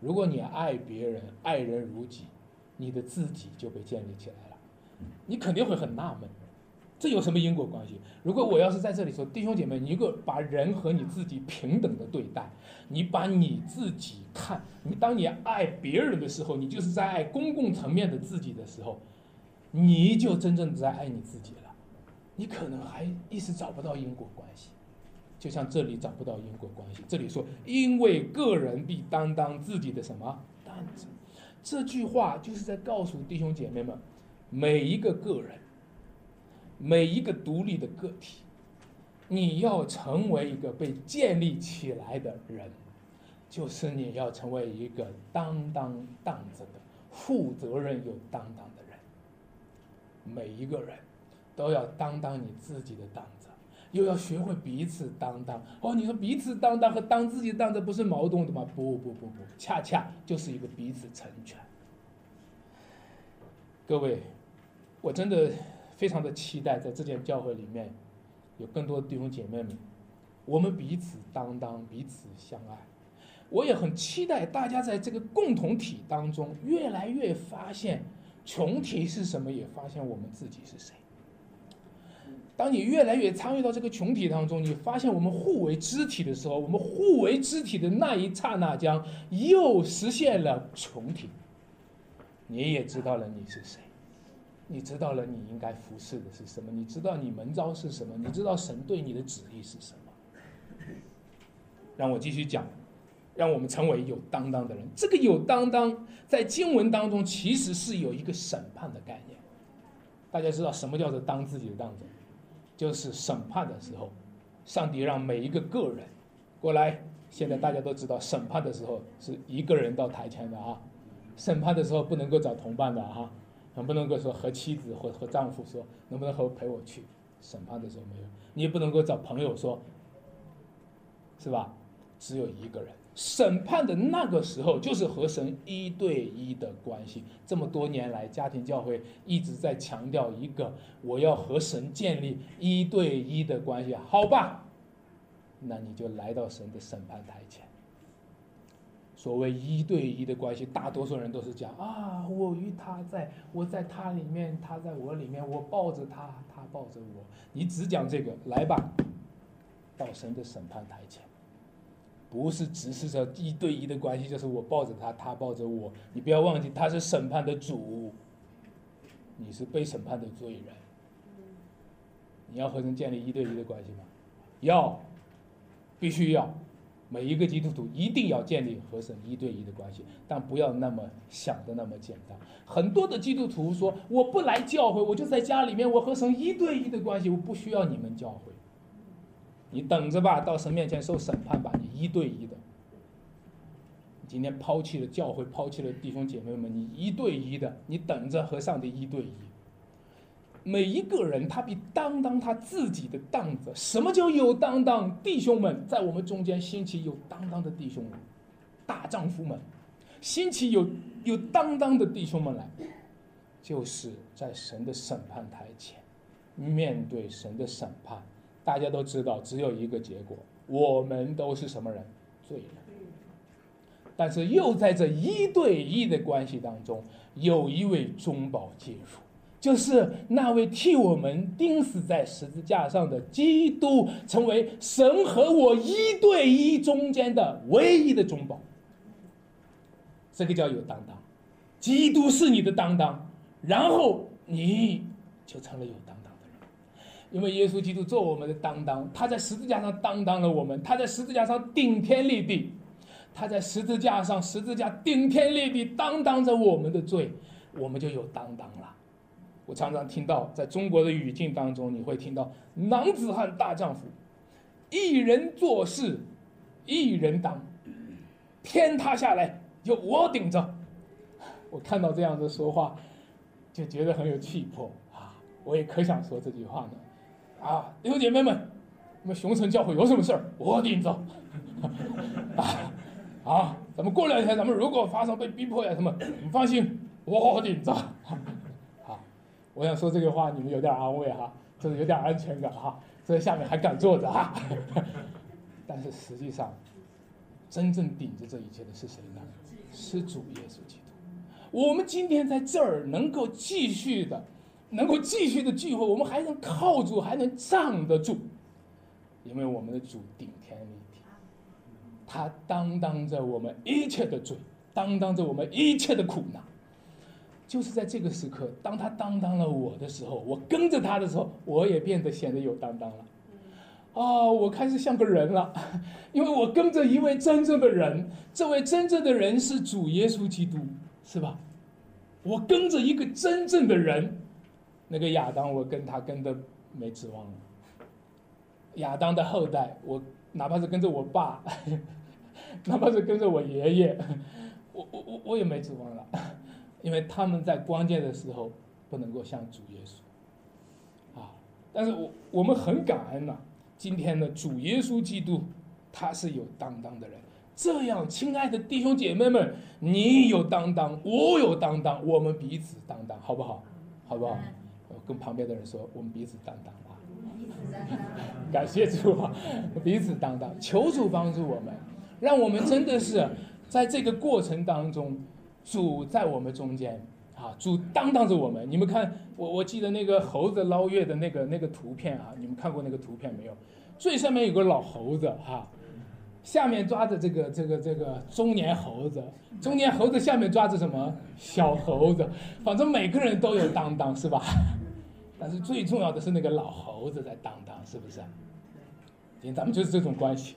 如果你爱别人，爱人如己，你的自己就被建立起来了，你肯定会很纳闷。这有什么因果关系？如果我要是在这里说，弟兄姐妹，你一个把人和你自己平等的对待，你把你自己看，你当你爱别人的时候，你就是在爱公共层面的自己的时候，你就真正在爱你自己了。你可能还一时找不到因果关系，就像这里找不到因果关系。这里说，因为个人必担当自己的什么担子，这句话就是在告诉弟兄姐妹们，每一个个人。每一个独立的个体，你要成为一个被建立起来的人，就是你要成为一个担当担子的、负责任又担当的人。每一个人都要担当你自己的担子，又要学会彼此担当。哦，你说彼此担当和当自己的担子不是矛盾的吗？不不不不，恰恰就是一个彼此成全。各位，我真的。非常的期待在这间教会里面，有更多的弟兄姐妹们，我们彼此担当，彼此相爱。我也很期待大家在这个共同体当中，越来越发现群体是什么，也发现我们自己是谁。当你越来越参与到这个群体当中，你发现我们互为肢体的时候，我们互为肢体的那一刹那，将又实现了群体。你也知道了你是谁。你知道了，你应该服侍的是什么？你知道你门招是什么？你知道神对你的旨意是什么？让我继续讲，让我们成为有担当的人。这个有担当，在经文当中其实是有一个审判的概念。大家知道什么叫做当自己的当子？就是审判的时候，上帝让每一个个人过来。现在大家都知道，审判的时候是一个人到台前的啊，审判的时候不能够找同伴的哈。能不能够说和妻子或和丈夫说，能不能和陪我去审判的时候没有？你也不能够找朋友说，是吧？只有一个人审判的那个时候，就是和神一对一的关系。这么多年来，家庭教会一直在强调一个，我要和神建立一对一的关系，好吧？那你就来到神的审判台前。所谓一对一的关系，大多数人都是讲啊，我与他在，我在他里面，他在我里面，我抱着他，他抱着我。你只讲这个，来吧，到神的审判台前，不是只是说一对一的关系，就是我抱着他，他抱着我。你不要忘记，他是审判的主，你是被审判的罪人。你要和人建立一对一的关系吗？要，必须要。每一个基督徒一定要建立和神一对一的关系，但不要那么想的那么简单。很多的基督徒说：“我不来教会，我就在家里面，我和神一对一的关系，我不需要你们教会。”你等着吧，到神面前受审判吧，你一对一的。今天抛弃了教会，抛弃了弟兄姐妹们，你一对一的，你等着和上帝一对一。每一个人他比当当他自己的担子。什么叫有担当？弟兄们，在我们中间兴起有担当的弟兄们，大丈夫们，兴起有有担当的弟兄们来，就是在神的审判台前，面对神的审判，大家都知道只有一个结果，我们都是什么人？罪人。但是又在这一对一的关系当中，有一位中保介入。就是那位替我们钉死在十字架上的基督，成为神和我一对一中间的唯一的中保。这个叫有担当，基督是你的担当，然后你就成了有担当的人。因为耶稣基督做我们的担当，他在十字架上担当了我们，他在十字架上顶天立地，他在十字架上十字架顶天立地担当着我们的罪，我们就有担当了。我常常听到，在中国的语境当中，你会听到“男子汉大丈夫，一人做事，一人当，天塌下来就我顶着。”我看到这样子说话，就觉得很有气魄啊！我也可想说这句话呢。啊，弟兄姐妹们，那么熊城教会有什么事儿，我顶着。啊啊，咱们过两天，咱们如果发生被逼迫呀什么，你放心，我顶着。我想说这个话，你们有点安慰哈，就是有点安全感哈，所以下面还敢坐着哈。但是实际上，真正顶着这一切的是谁呢？是主耶稣基督。我们今天在这儿能够继续的，能够继续的聚会，我们还能靠住，还能站得住，因为我们的主顶天立地，他担当着我们一切的罪，担当着我们一切的苦难。就是在这个时刻，当他担当了我的时候，我跟着他的时候，我也变得显得有担当了。哦，我开始像个人了，因为我跟着一位真正的人，这位真正的人是主耶稣基督，是吧？我跟着一个真正的人，那个亚当，我跟他跟的没指望了。亚当的后代，我哪怕是跟着我爸，哪怕是跟着我爷爷，我我我我也没指望了。因为他们在关键的时候不能够像主耶稣，啊，但是我我们很感恩呐，今天的主耶稣基督他是有担当的人。这样，亲爱的弟兄姐妹们，你有担当，我有担当，我们彼此担当，好不好？好不好？我跟旁边的人说，我们彼此担当啊！感谢主啊，彼此担当，求主帮助我们，让我们真的是在这个过程当中。主在我们中间啊，主担当着我们。你们看，我我记得那个猴子捞月的那个那个图片啊，你们看过那个图片没有？最上面有个老猴子哈，下面抓着这个这个这个中年猴子，中年猴子下面抓着什么小猴子？反正每个人都有担当是吧？但是最重要的是那个老猴子在担当，是不是？今天咱们就是这种关系，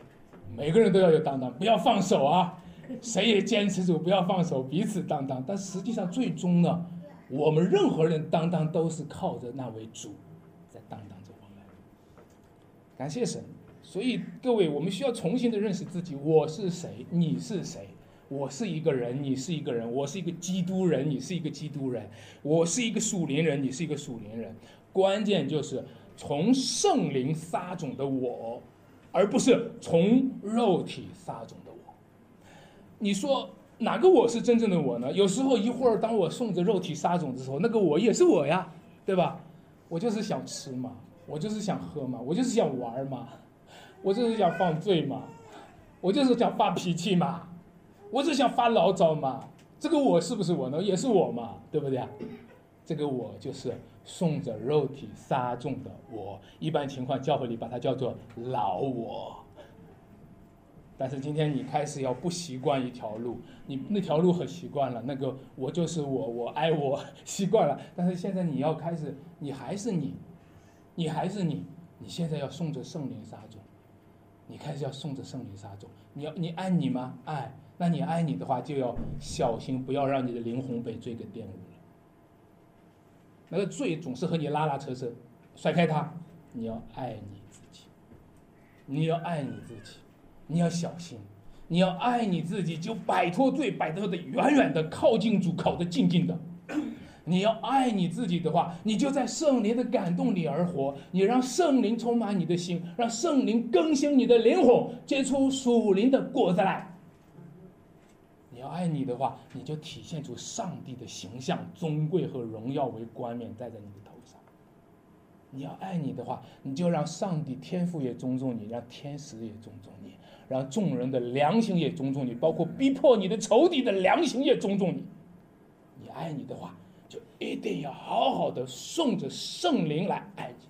每个人都要有担当，不要放手啊！谁也坚持住，不要放手，彼此担当。但实际上，最终呢，我们任何人担当都是靠着那位主在担当着我们。感谢神。所以各位，我们需要重新的认识自己：我是谁？你是谁？我是一个人，你是一个人；我是一个基督人，你是一个基督人；我是一个属灵人，你是一个属灵人。关键就是从圣灵撒种的我，而不是从肉体撒种的。你说哪个我是真正的我呢？有时候一会儿当我送着肉体撒种的时候，那个我也是我呀，对吧？我就是想吃嘛，我就是想喝嘛，我就是想玩嘛，我就是想放醉嘛，我就是想发脾气嘛，我就想发牢骚嘛。这个我是不是我呢？也是我嘛，对不对？这个我就是送着肉体撒种的我，一般情况教会里把它叫做老我。但是今天你开始要不习惯一条路，你那条路很习惯了，那个我就是我，我爱我习惯了。但是现在你要开始，你还是你，你还是你，你现在要送着圣灵撒种，你开始要送着圣灵撒种。你要你爱你吗？爱。那你爱你的话，就要小心，不要让你的灵魂被罪给玷污了。那个罪总是和你拉拉扯扯，甩开它。你要爱你自己，你要爱你自己，你要小心。你要爱你自己，就摆脱罪，摆脱的远远的，靠近主，靠得近近的。你要爱你自己的话，你就在圣灵的感动里而活。你让圣灵充满你的心，让圣灵更新你的灵魂，结出属灵的果子来。你要爱你的话，你就体现出上帝的形象、尊贵和荣耀为冠冕戴在你的头上。你要爱你的话，你就让上帝天赋也尊重你，让天使也尊重你。让众人的良心也尊重你，包括逼迫你的仇敌的良心也尊重你。你爱你的话，就一定要好好的顺着圣灵来爱你。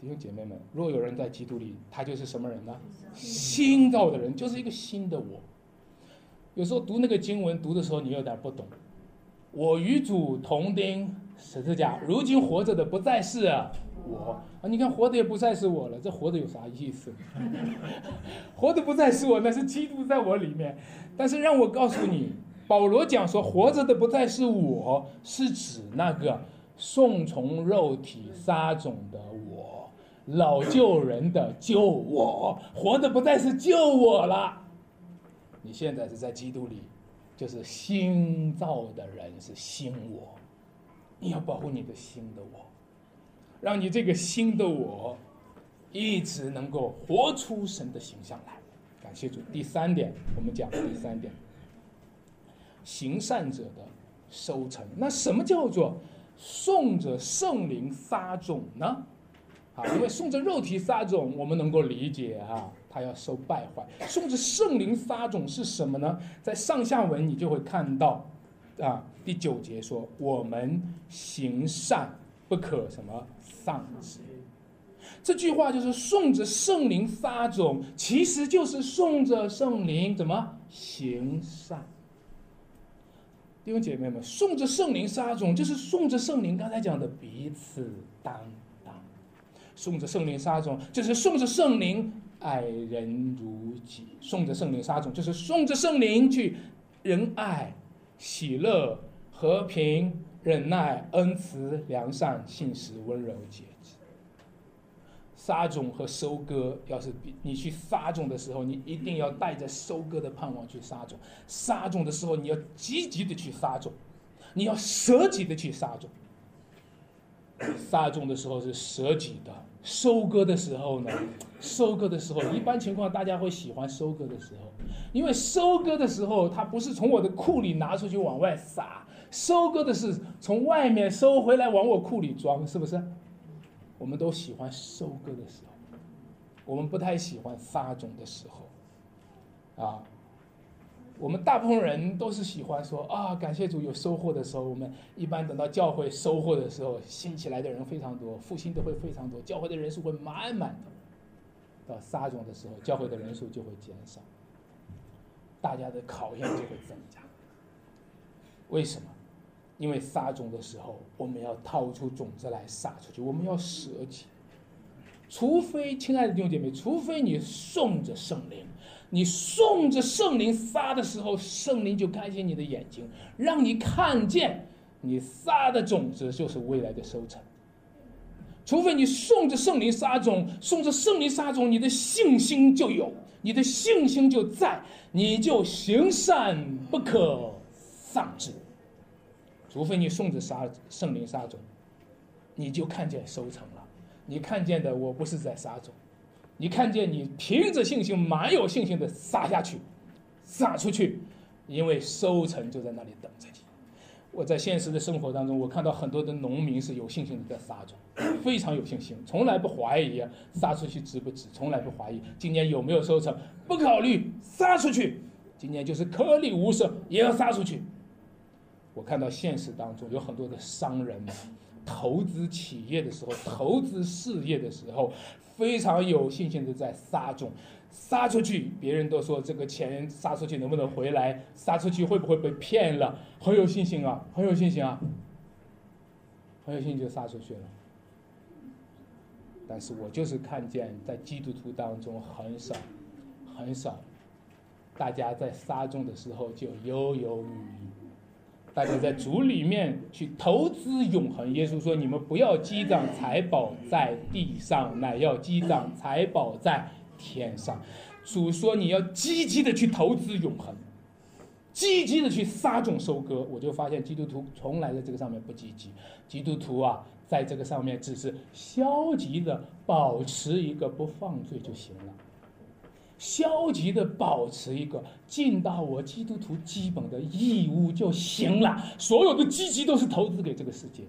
弟兄姐妹们，若有人在基督里，他就是什么人呢？新造的人，就是一个新的我。有时候读那个经文读的时候，你有点不懂。我与主同钉十字架，如今活着的不再是。我啊，你看活的也不再是我了，这活的有啥意思？活的不再是我，那是基督在我里面。但是让我告诉你，保罗讲说活着的不再是我，是指那个顺从肉体撒种的我，老旧人的救我，活的不再是救我了。你现在是在基督里，就是新造的人，是新我。你要保护你的新的我。让你这个新的我，一直能够活出神的形象来。感谢主。第三点，我们讲第三点，行善者的收成。那什么叫做送着圣灵撒种呢？啊，因为送着肉体撒种，我们能够理解哈，他要受败坏。送着圣灵撒种是什么呢？在上下文你就会看到，啊，第九节说我们行善。不可什么丧志，这句话就是顺着圣灵撒种，其实就是顺着圣灵怎么行善。弟兄姐妹们，顺着圣灵撒种，就是顺着圣灵刚才讲的彼此担当；顺着圣灵撒种，就是顺着圣灵爱人如己；顺着圣灵撒种，就是顺着圣灵去仁爱、喜乐、和平。忍耐、恩慈、良善、信实、温柔、节制。撒种和收割，要是比你去撒种的时候，你一定要带着收割的盼望去撒种。撒种的时候，你要积极的去撒种，你要舍己的去撒种。撒种的时候是舍己的，收割的时候呢？收割的时候，一般情况大家会喜欢收割的时候，因为收割的时候，它不是从我的库里拿出去往外撒。收割的是从外面收回来往我库里装，是不是？我们都喜欢收割的时候，我们不太喜欢撒种的时候，啊，我们大部分人都是喜欢说啊，感谢主有收获的时候。我们一般等到教会收获的时候，兴起来的人非常多，复兴的会非常多，教会的人数会满满的。到撒种的时候，教会的人数就会减少，大家的考验就会增加。为什么？因为撒种的时候，我们要掏出种子来撒出去，我们要舍己。除非，亲爱的弟兄姐妹，除非你送着圣灵，你送着圣灵撒的时候，圣灵就开启你的眼睛，让你看见你撒的种子就是未来的收成。除非你送着圣灵撒种，送着圣灵撒种，你的信心就有，你的信心就在，你就行善不可丧志。除非你送着撒圣灵撒种，你就看见收成了。你看见的我不是在撒种，你看见你凭着信心，蛮有信心的撒下去，撒出去，因为收成就在那里等着你。我在现实的生活当中，我看到很多的农民是有信心的在撒种，非常有信心，从来不怀疑撒出去值不值，从来不怀疑今年有没有收成，不考虑撒出去，今年就是颗粒无收也要撒出去。我看到现实当中有很多的商人们，投资企业的时候，投资事业的时候，非常有信心的在撒种，撒出去，别人都说这个钱撒出去能不能回来，撒出去会不会被骗了，很有信心啊，很有信心啊，很有信心就撒出去了。但是我就是看见在基督徒当中很少，很少，大家在撒种的时候就犹犹豫豫。大家在主里面去投资永恒。耶稣说：“你们不要积攒财宝在地上，乃要积攒财宝在天上。”主说：“你要积极的去投资永恒，积极的去撒种收割。”我就发现基督徒从来在这个上面不积极。基督徒啊，在这个上面只是消极的保持一个不犯罪就行了。消极的保持一个尽到我基督徒基本的义务就行了，所有的积极都是投资给这个世界，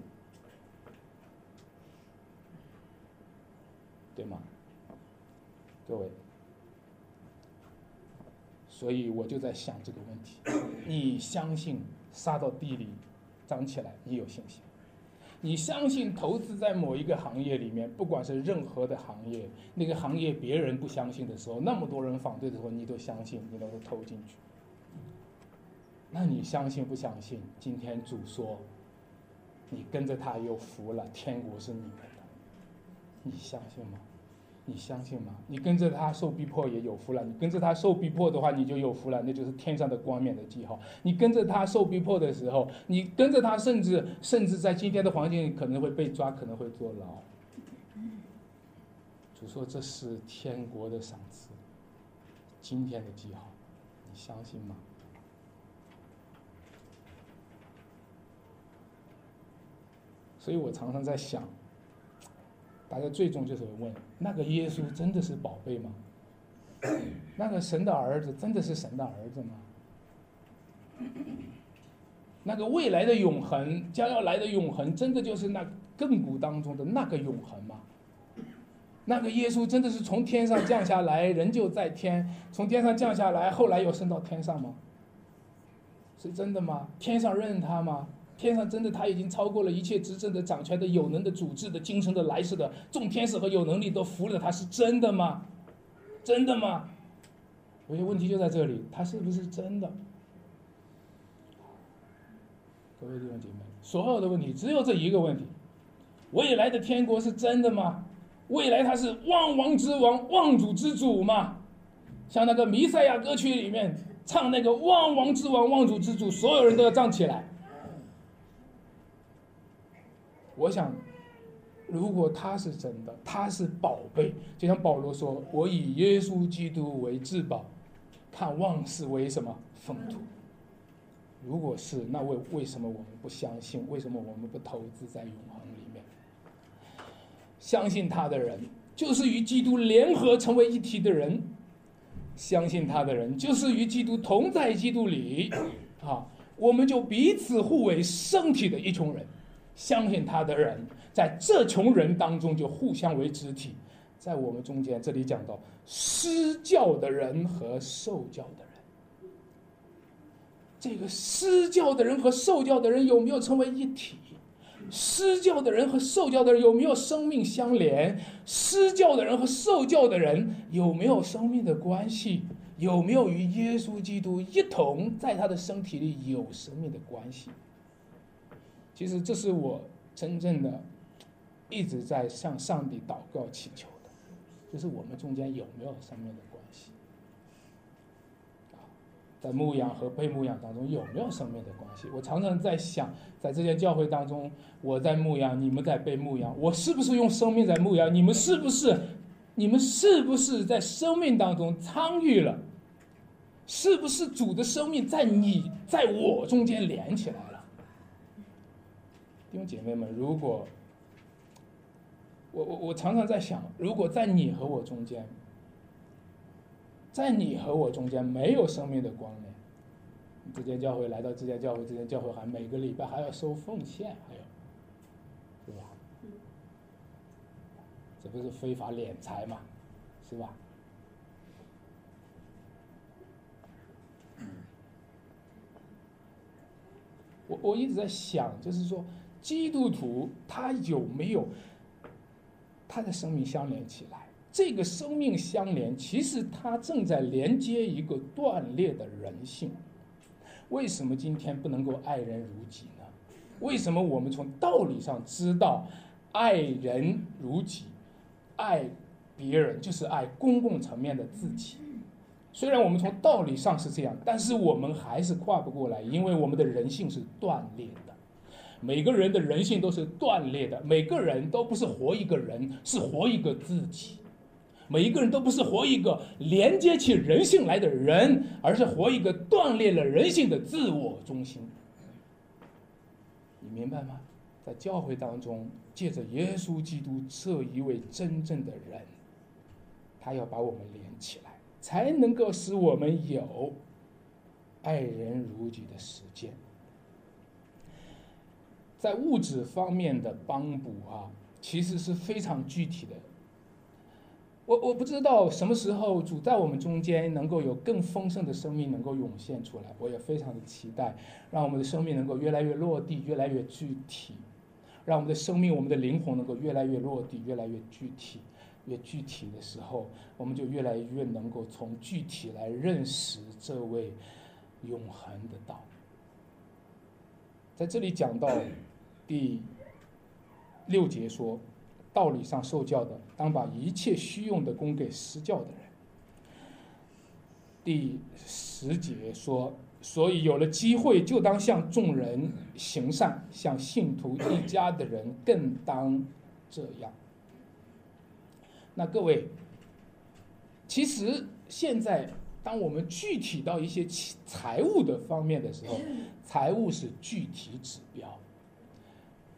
对吗？各位，所以我就在想这个问题：你相信撒到地里长起来，你有信心？你相信投资在某一个行业里面，不管是任何的行业，那个行业别人不相信的时候，那么多人反对的时候，你都相信，你能够投进去。那你相信不相信？今天主说，你跟着他有福了，天国是你们的，你相信吗？你相信吗？你跟着他受逼迫也有福了。你跟着他受逼迫的话，你就有福了，那就是天上的光冕的记号。你跟着他受逼迫的时候，你跟着他，甚至甚至在今天的环境里可能会被抓，可能会坐牢。主说这是天国的赏赐，今天的记号，你相信吗？所以我常常在想。大家最终就是问：那个耶稣真的是宝贝吗？那个神的儿子真的是神的儿子吗？那个未来的永恒将要来的永恒，真的就是那亘古当中的那个永恒吗？那个耶稣真的是从天上降下来，人就在天，从天上降下来，后来又升到天上吗？是真的吗？天上认他吗？天上真的他已经超过了一切执政的、掌权的、有能的、主治的、精神的、来世的众天使和有能力都服了他，是真的吗？真的吗？我觉得问题就在这里，他是不是真的？各位弟兄姐妹，所有的问题只有这一个问题：未来的天国是真的吗？未来他是万王之王、万主之主吗？像那个弥赛亚歌曲里面唱那个万王之王、万主之主，所有人都要站起来。我想，如果他是真的，他是宝贝，就像保罗说：“我以耶稣基督为至宝，看万事为什么粪土。”如果是，那为为什么我们不相信？为什么我们不投资在永恒里面？相信他的人，就是与基督联合成为一体的人；相信他的人，就是与基督同在基督里。啊，我们就彼此互为圣体的一群人。相信他的人，在这群人当中就互相为肢体，在我们中间，这里讲到施教的人和受教的人，这个施教的人和受教的人有没有成为一体？施教的人和受教的人有没有生命相连？施教的人和受教的人有没有生命的关系？有没有与耶稣基督一同在他的身体里有生命的关系？其实这是我真正的一直在向上帝祷告祈求的，就是我们中间有没有生命的关系，在牧养和被牧养当中有没有生命的关系？我常常在想，在这些教会当中，我在牧养，你们在被牧养，我是不是用生命在牧养？你们是不是？你们是不是在生命当中参与了？是不是主的生命在你在我中间连起来？弟兄姐妹们，如果我我我常常在想，如果在你和我中间，在你和我中间没有生命的光呢？这间教会来到这间教会，这间教会还每个礼拜还要收奉献，还有，是吧？这不是非法敛财嘛，是吧？我我一直在想，就是说。基督徒他有没有他的生命相连起来？这个生命相连，其实他正在连接一个断裂的人性。为什么今天不能够爱人如己呢？为什么我们从道理上知道爱人如己、爱别人就是爱公共层面的自己。虽然我们从道理上是这样，但是我们还是跨不过来，因为我们的人性是断裂的。每个人的人性都是断裂的，每个人都不是活一个人，是活一个自己。每一个人都不是活一个连接起人性来的人，而是活一个断裂了人性的自我中心。你明白吗？在教会当中，借着耶稣基督这一位真正的人，他要把我们连起来，才能够使我们有爱人如己的实践。在物质方面的帮补啊，其实是非常具体的。我我不知道什么时候主在我们中间能够有更丰盛的生命能够涌现出来，我也非常的期待，让我们的生命能够越来越落地，越来越具体，让我们的生命、我们的灵魂能够越来越落地，越来越具体。越具体的时候，我们就越来越能够从具体来认识这位永恒的道。在这里讲到第六节说。道理上受教的，当把一切虚用的供给施教的人。第十节说，所以有了机会，就当向众人行善，向信徒一家的人更当这样。那各位，其实现在当我们具体到一些财务的方面的时候，财务是具体指标。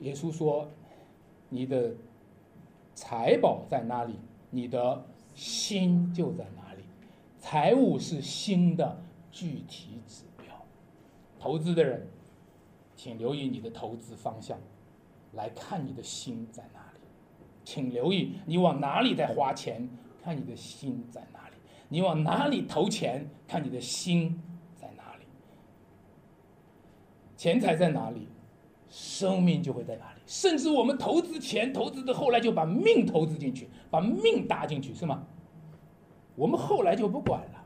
耶稣说，你的。财宝在哪里，你的心就在哪里。财务是心的具体指标。投资的人，请留意你的投资方向，来看你的心在哪里。请留意你往哪里在花钱，看你的心在哪里。你往哪里投钱，看你的心在哪里。钱财在哪里，生命就会在哪里。甚至我们投资钱投资的，后来就把命投资进去，把命搭进去，是吗？我们后来就不管了，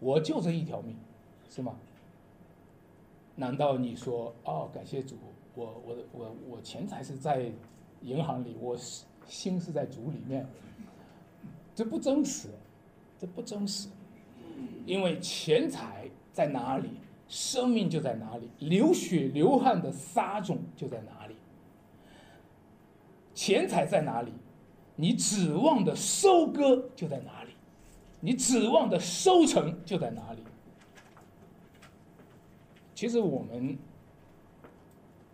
我就这一条命，是吗？难道你说哦，感谢主，我我我我钱财是在银行里，我心是在主里面，这不真实，这不真实，因为钱财在哪里，生命就在哪里，流血流汗的撒种就在哪里。钱财在哪里，你指望的收割就在哪里，你指望的收成就在哪里。其实我们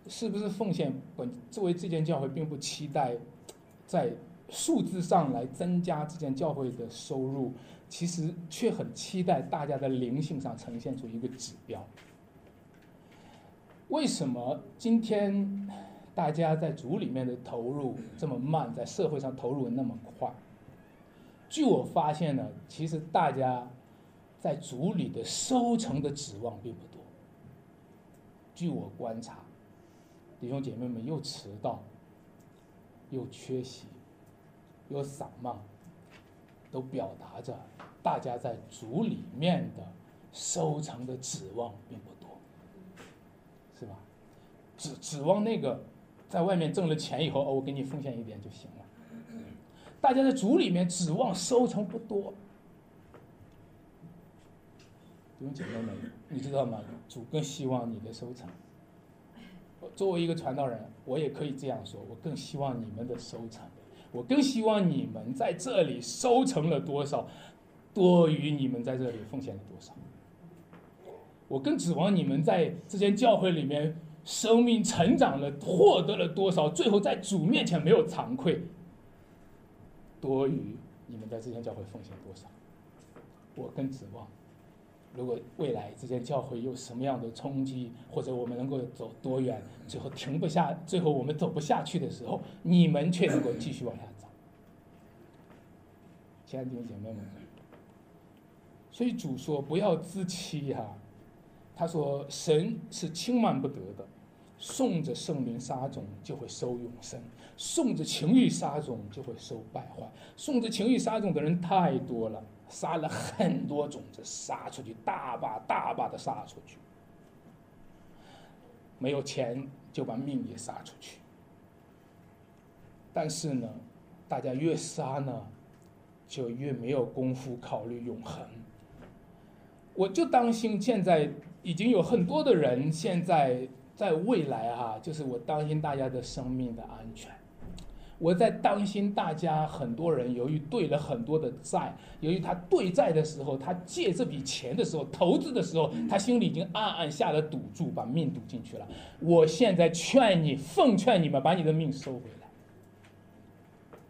是不是奉献本作为这间教会，并不期待在数字上来增加这间教会的收入，其实却很期待大家的灵性上呈现出一个指标。为什么今天？大家在组里面的投入这么慢，在社会上投入那么快。据我发现呢，其实大家在组里的收成的指望并不多。据我观察，弟兄姐妹们又迟到，又缺席，又散漫，都表达着大家在组里面的收成的指望并不多，是吧？指指望那个。在外面挣了钱以后，哦，我给你奉献一点就行了。大家在主里面指望收成不多，弟兄姐妹们，你知道吗？主更希望你的收成。作为一个传道人，我也可以这样说：我更希望你们的收成，我更希望你们在这里收成了多少，多于你们在这里奉献了多少。我更指望你们在这间教会里面。生命成长了，获得了多少？最后在主面前没有惭愧，多于你们在这间教会奉献多少？我更指望，如果未来这间教会有什么样的冲击，或者我们能够走多远，最后停不下，最后我们走不下去的时候，你们却能够继续往下走。亲爱的弟兄姐妹们，所以主说不要自欺哈，他说神是轻慢不得的。送着圣灵撒种，就会收永生；送着情欲撒种，就会收败坏。送着情欲撒种的人太多了，撒了很多种子，撒出去，大把大把的撒出去。没有钱就把命也撒出去。但是呢，大家越杀呢，就越没有功夫考虑永恒。我就担心现在已经有很多的人，现在在未来哈，就是我担心大家的生命的安全。我在担心大家很多人由于兑了很多的债，由于他兑债的时候，他借这笔钱的时候，投资的时候，他心里已经暗暗下了赌注，把命赌进去了。我现在劝你，奉劝你们，把你的命收回来。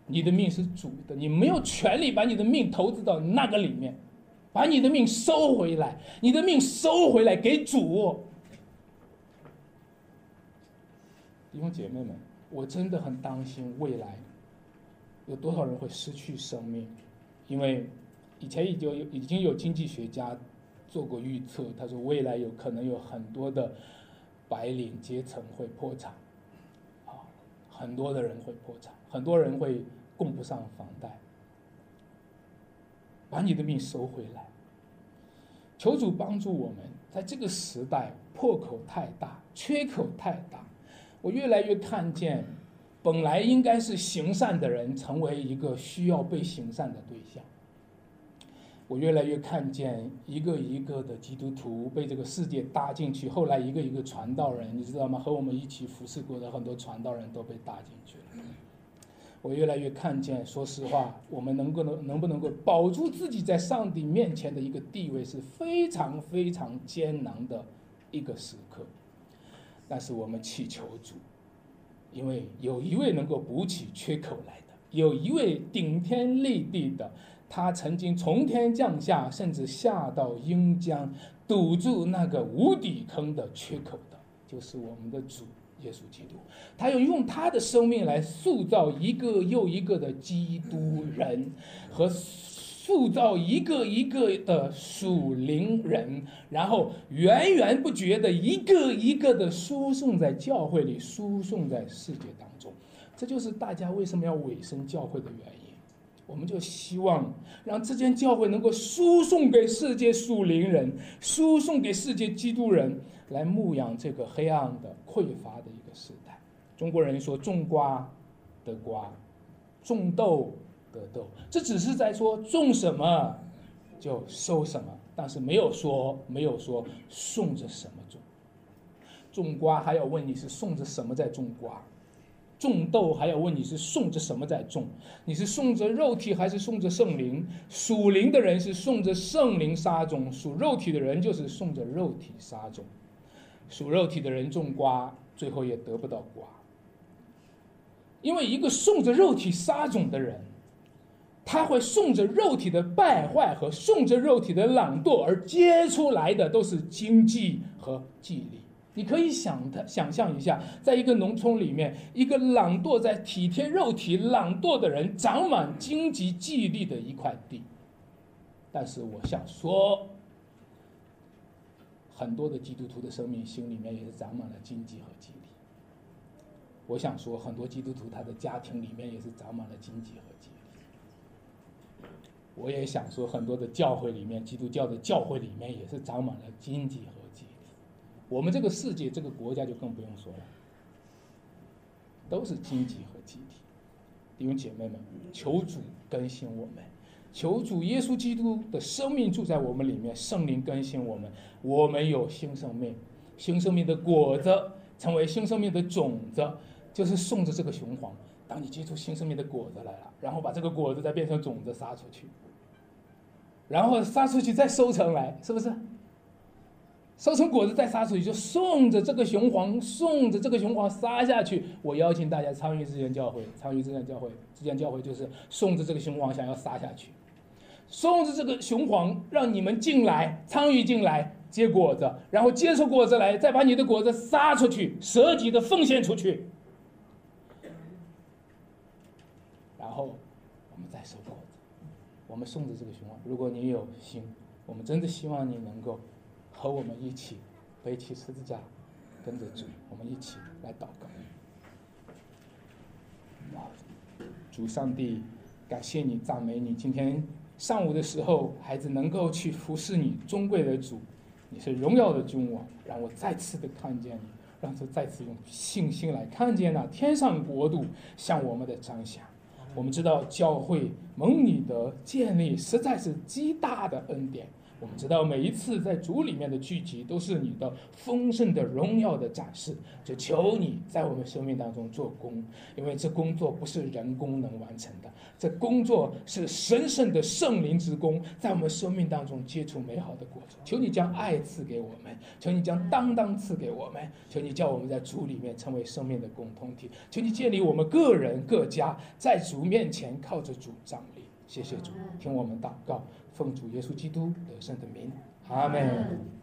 你的命是主的，你没有权利把你的命投资到那个里面，把你的命收回来，你的命收回来给主。弟兄姐妹们。我真的很担心未来有多少人会失去生命，因为以前已经有已经有经济学家做过预测，他说未来有可能有很多的白领阶层会破产，啊，很多的人会破产，很多人会供不上房贷，把你的命收回来，求主帮助我们，在这个时代破口太大，缺口太大。我越来越看见，本来应该是行善的人，成为一个需要被行善的对象。我越来越看见一个一个的基督徒被这个世界搭进去，后来一个一个传道人，你知道吗？和我们一起服侍过的很多传道人都被搭进去了。我越来越看见，说实话，我们能够能能不能够保住自己在上帝面前的一个地位，是非常非常艰难的一个时刻。但是我们祈求主，因为有一位能够补起缺口来的，有一位顶天立地的，他曾经从天降下，甚至下到阴江，堵住那个无底坑的缺口的，就是我们的主耶稣基督。他要用他的生命来塑造一个又一个的基督人和。塑造一个一个的属灵人，然后源源不绝的一个一个的输送在教会里，输送在世界当中。这就是大家为什么要委身教会的原因。我们就希望让这间教会能够输送给世界属灵人，输送给世界基督人，来牧养这个黑暗的匮乏的一个时代。中国人说：“种瓜得瓜，种豆。”得豆，这只是在说种什么就收什么，但是没有说没有说送着什么种。种瓜还要问你是送着什么在种瓜，种豆还要问你是送着什么在种，你是送着肉体还是送着圣灵？属灵的人是送着圣灵撒种，属肉体的人就是送着肉体撒种。属肉体的人种瓜，最后也得不到瓜，因为一个送着肉体撒种的人。他会顺着肉体的败坏和顺着肉体的懒惰而结出来的都是经济和纪力。你可以想他想象一下，在一个农村里面，一个懒惰在体贴肉体懒惰的人，长满经济纪力的一块地。但是我想说，很多的基督徒的生命心里面也是长满了荆棘和纪力。我想说，很多基督徒他的家庭里面也是长满了荆棘和纪。我也想说，很多的教会里面，基督教的教会里面也是长满了荆棘和纪力。我们这个世界，这个国家就更不用说了，都是荆棘和纪力。弟兄姐妹们，求主更新我们，求主耶稣基督的生命住在我们里面，圣灵更新我们，我们有新生命，新生命的果子成为新生命的种子，就是送着这个雄黄。当你结出新生命的果子来了，然后把这个果子再变成种子撒出去。然后撒出去再收成来，是不是？收成果子再撒出去，就送着这个雄黄，送着这个雄黄撒下去。我邀请大家参与之前教会，参与之前教会，之前教会就是送着这个雄黄想要撒下去，送着这个雄黄让你们进来，参与进来结果子，然后结出果子来，再把你的果子撒出去，舍己的奉献出去，然后我们再收果子。我们送着这个雄黄，如果你有心，我们真的希望你能够和我们一起背起十字架，跟着主，我们一起来祷告。主上帝，感谢你，赞美你。今天上午的时候，孩子能够去服侍你，尊贵的主，你是荣耀的君王，让我再次的看见你，让他再次用信心来看见那天上国度向我们的彰显。我们知道教会蒙你的建立实在是极大的恩典。我们知道每一次在主里面的聚集都是你的丰盛的荣耀的展示，就求你在我们生命当中做工，因为这工作不是人工能完成的，这工作是神圣的圣灵之功，在我们生命当中结出美好的果子。求你将爱赐给我们，求你将当当赐给我们，求你叫我们在主里面成为生命的共同体，求你建立我们个人各家在主面前靠着主站立。谢谢主，听我们祷告。奉主耶稣基督得胜的名，阿门。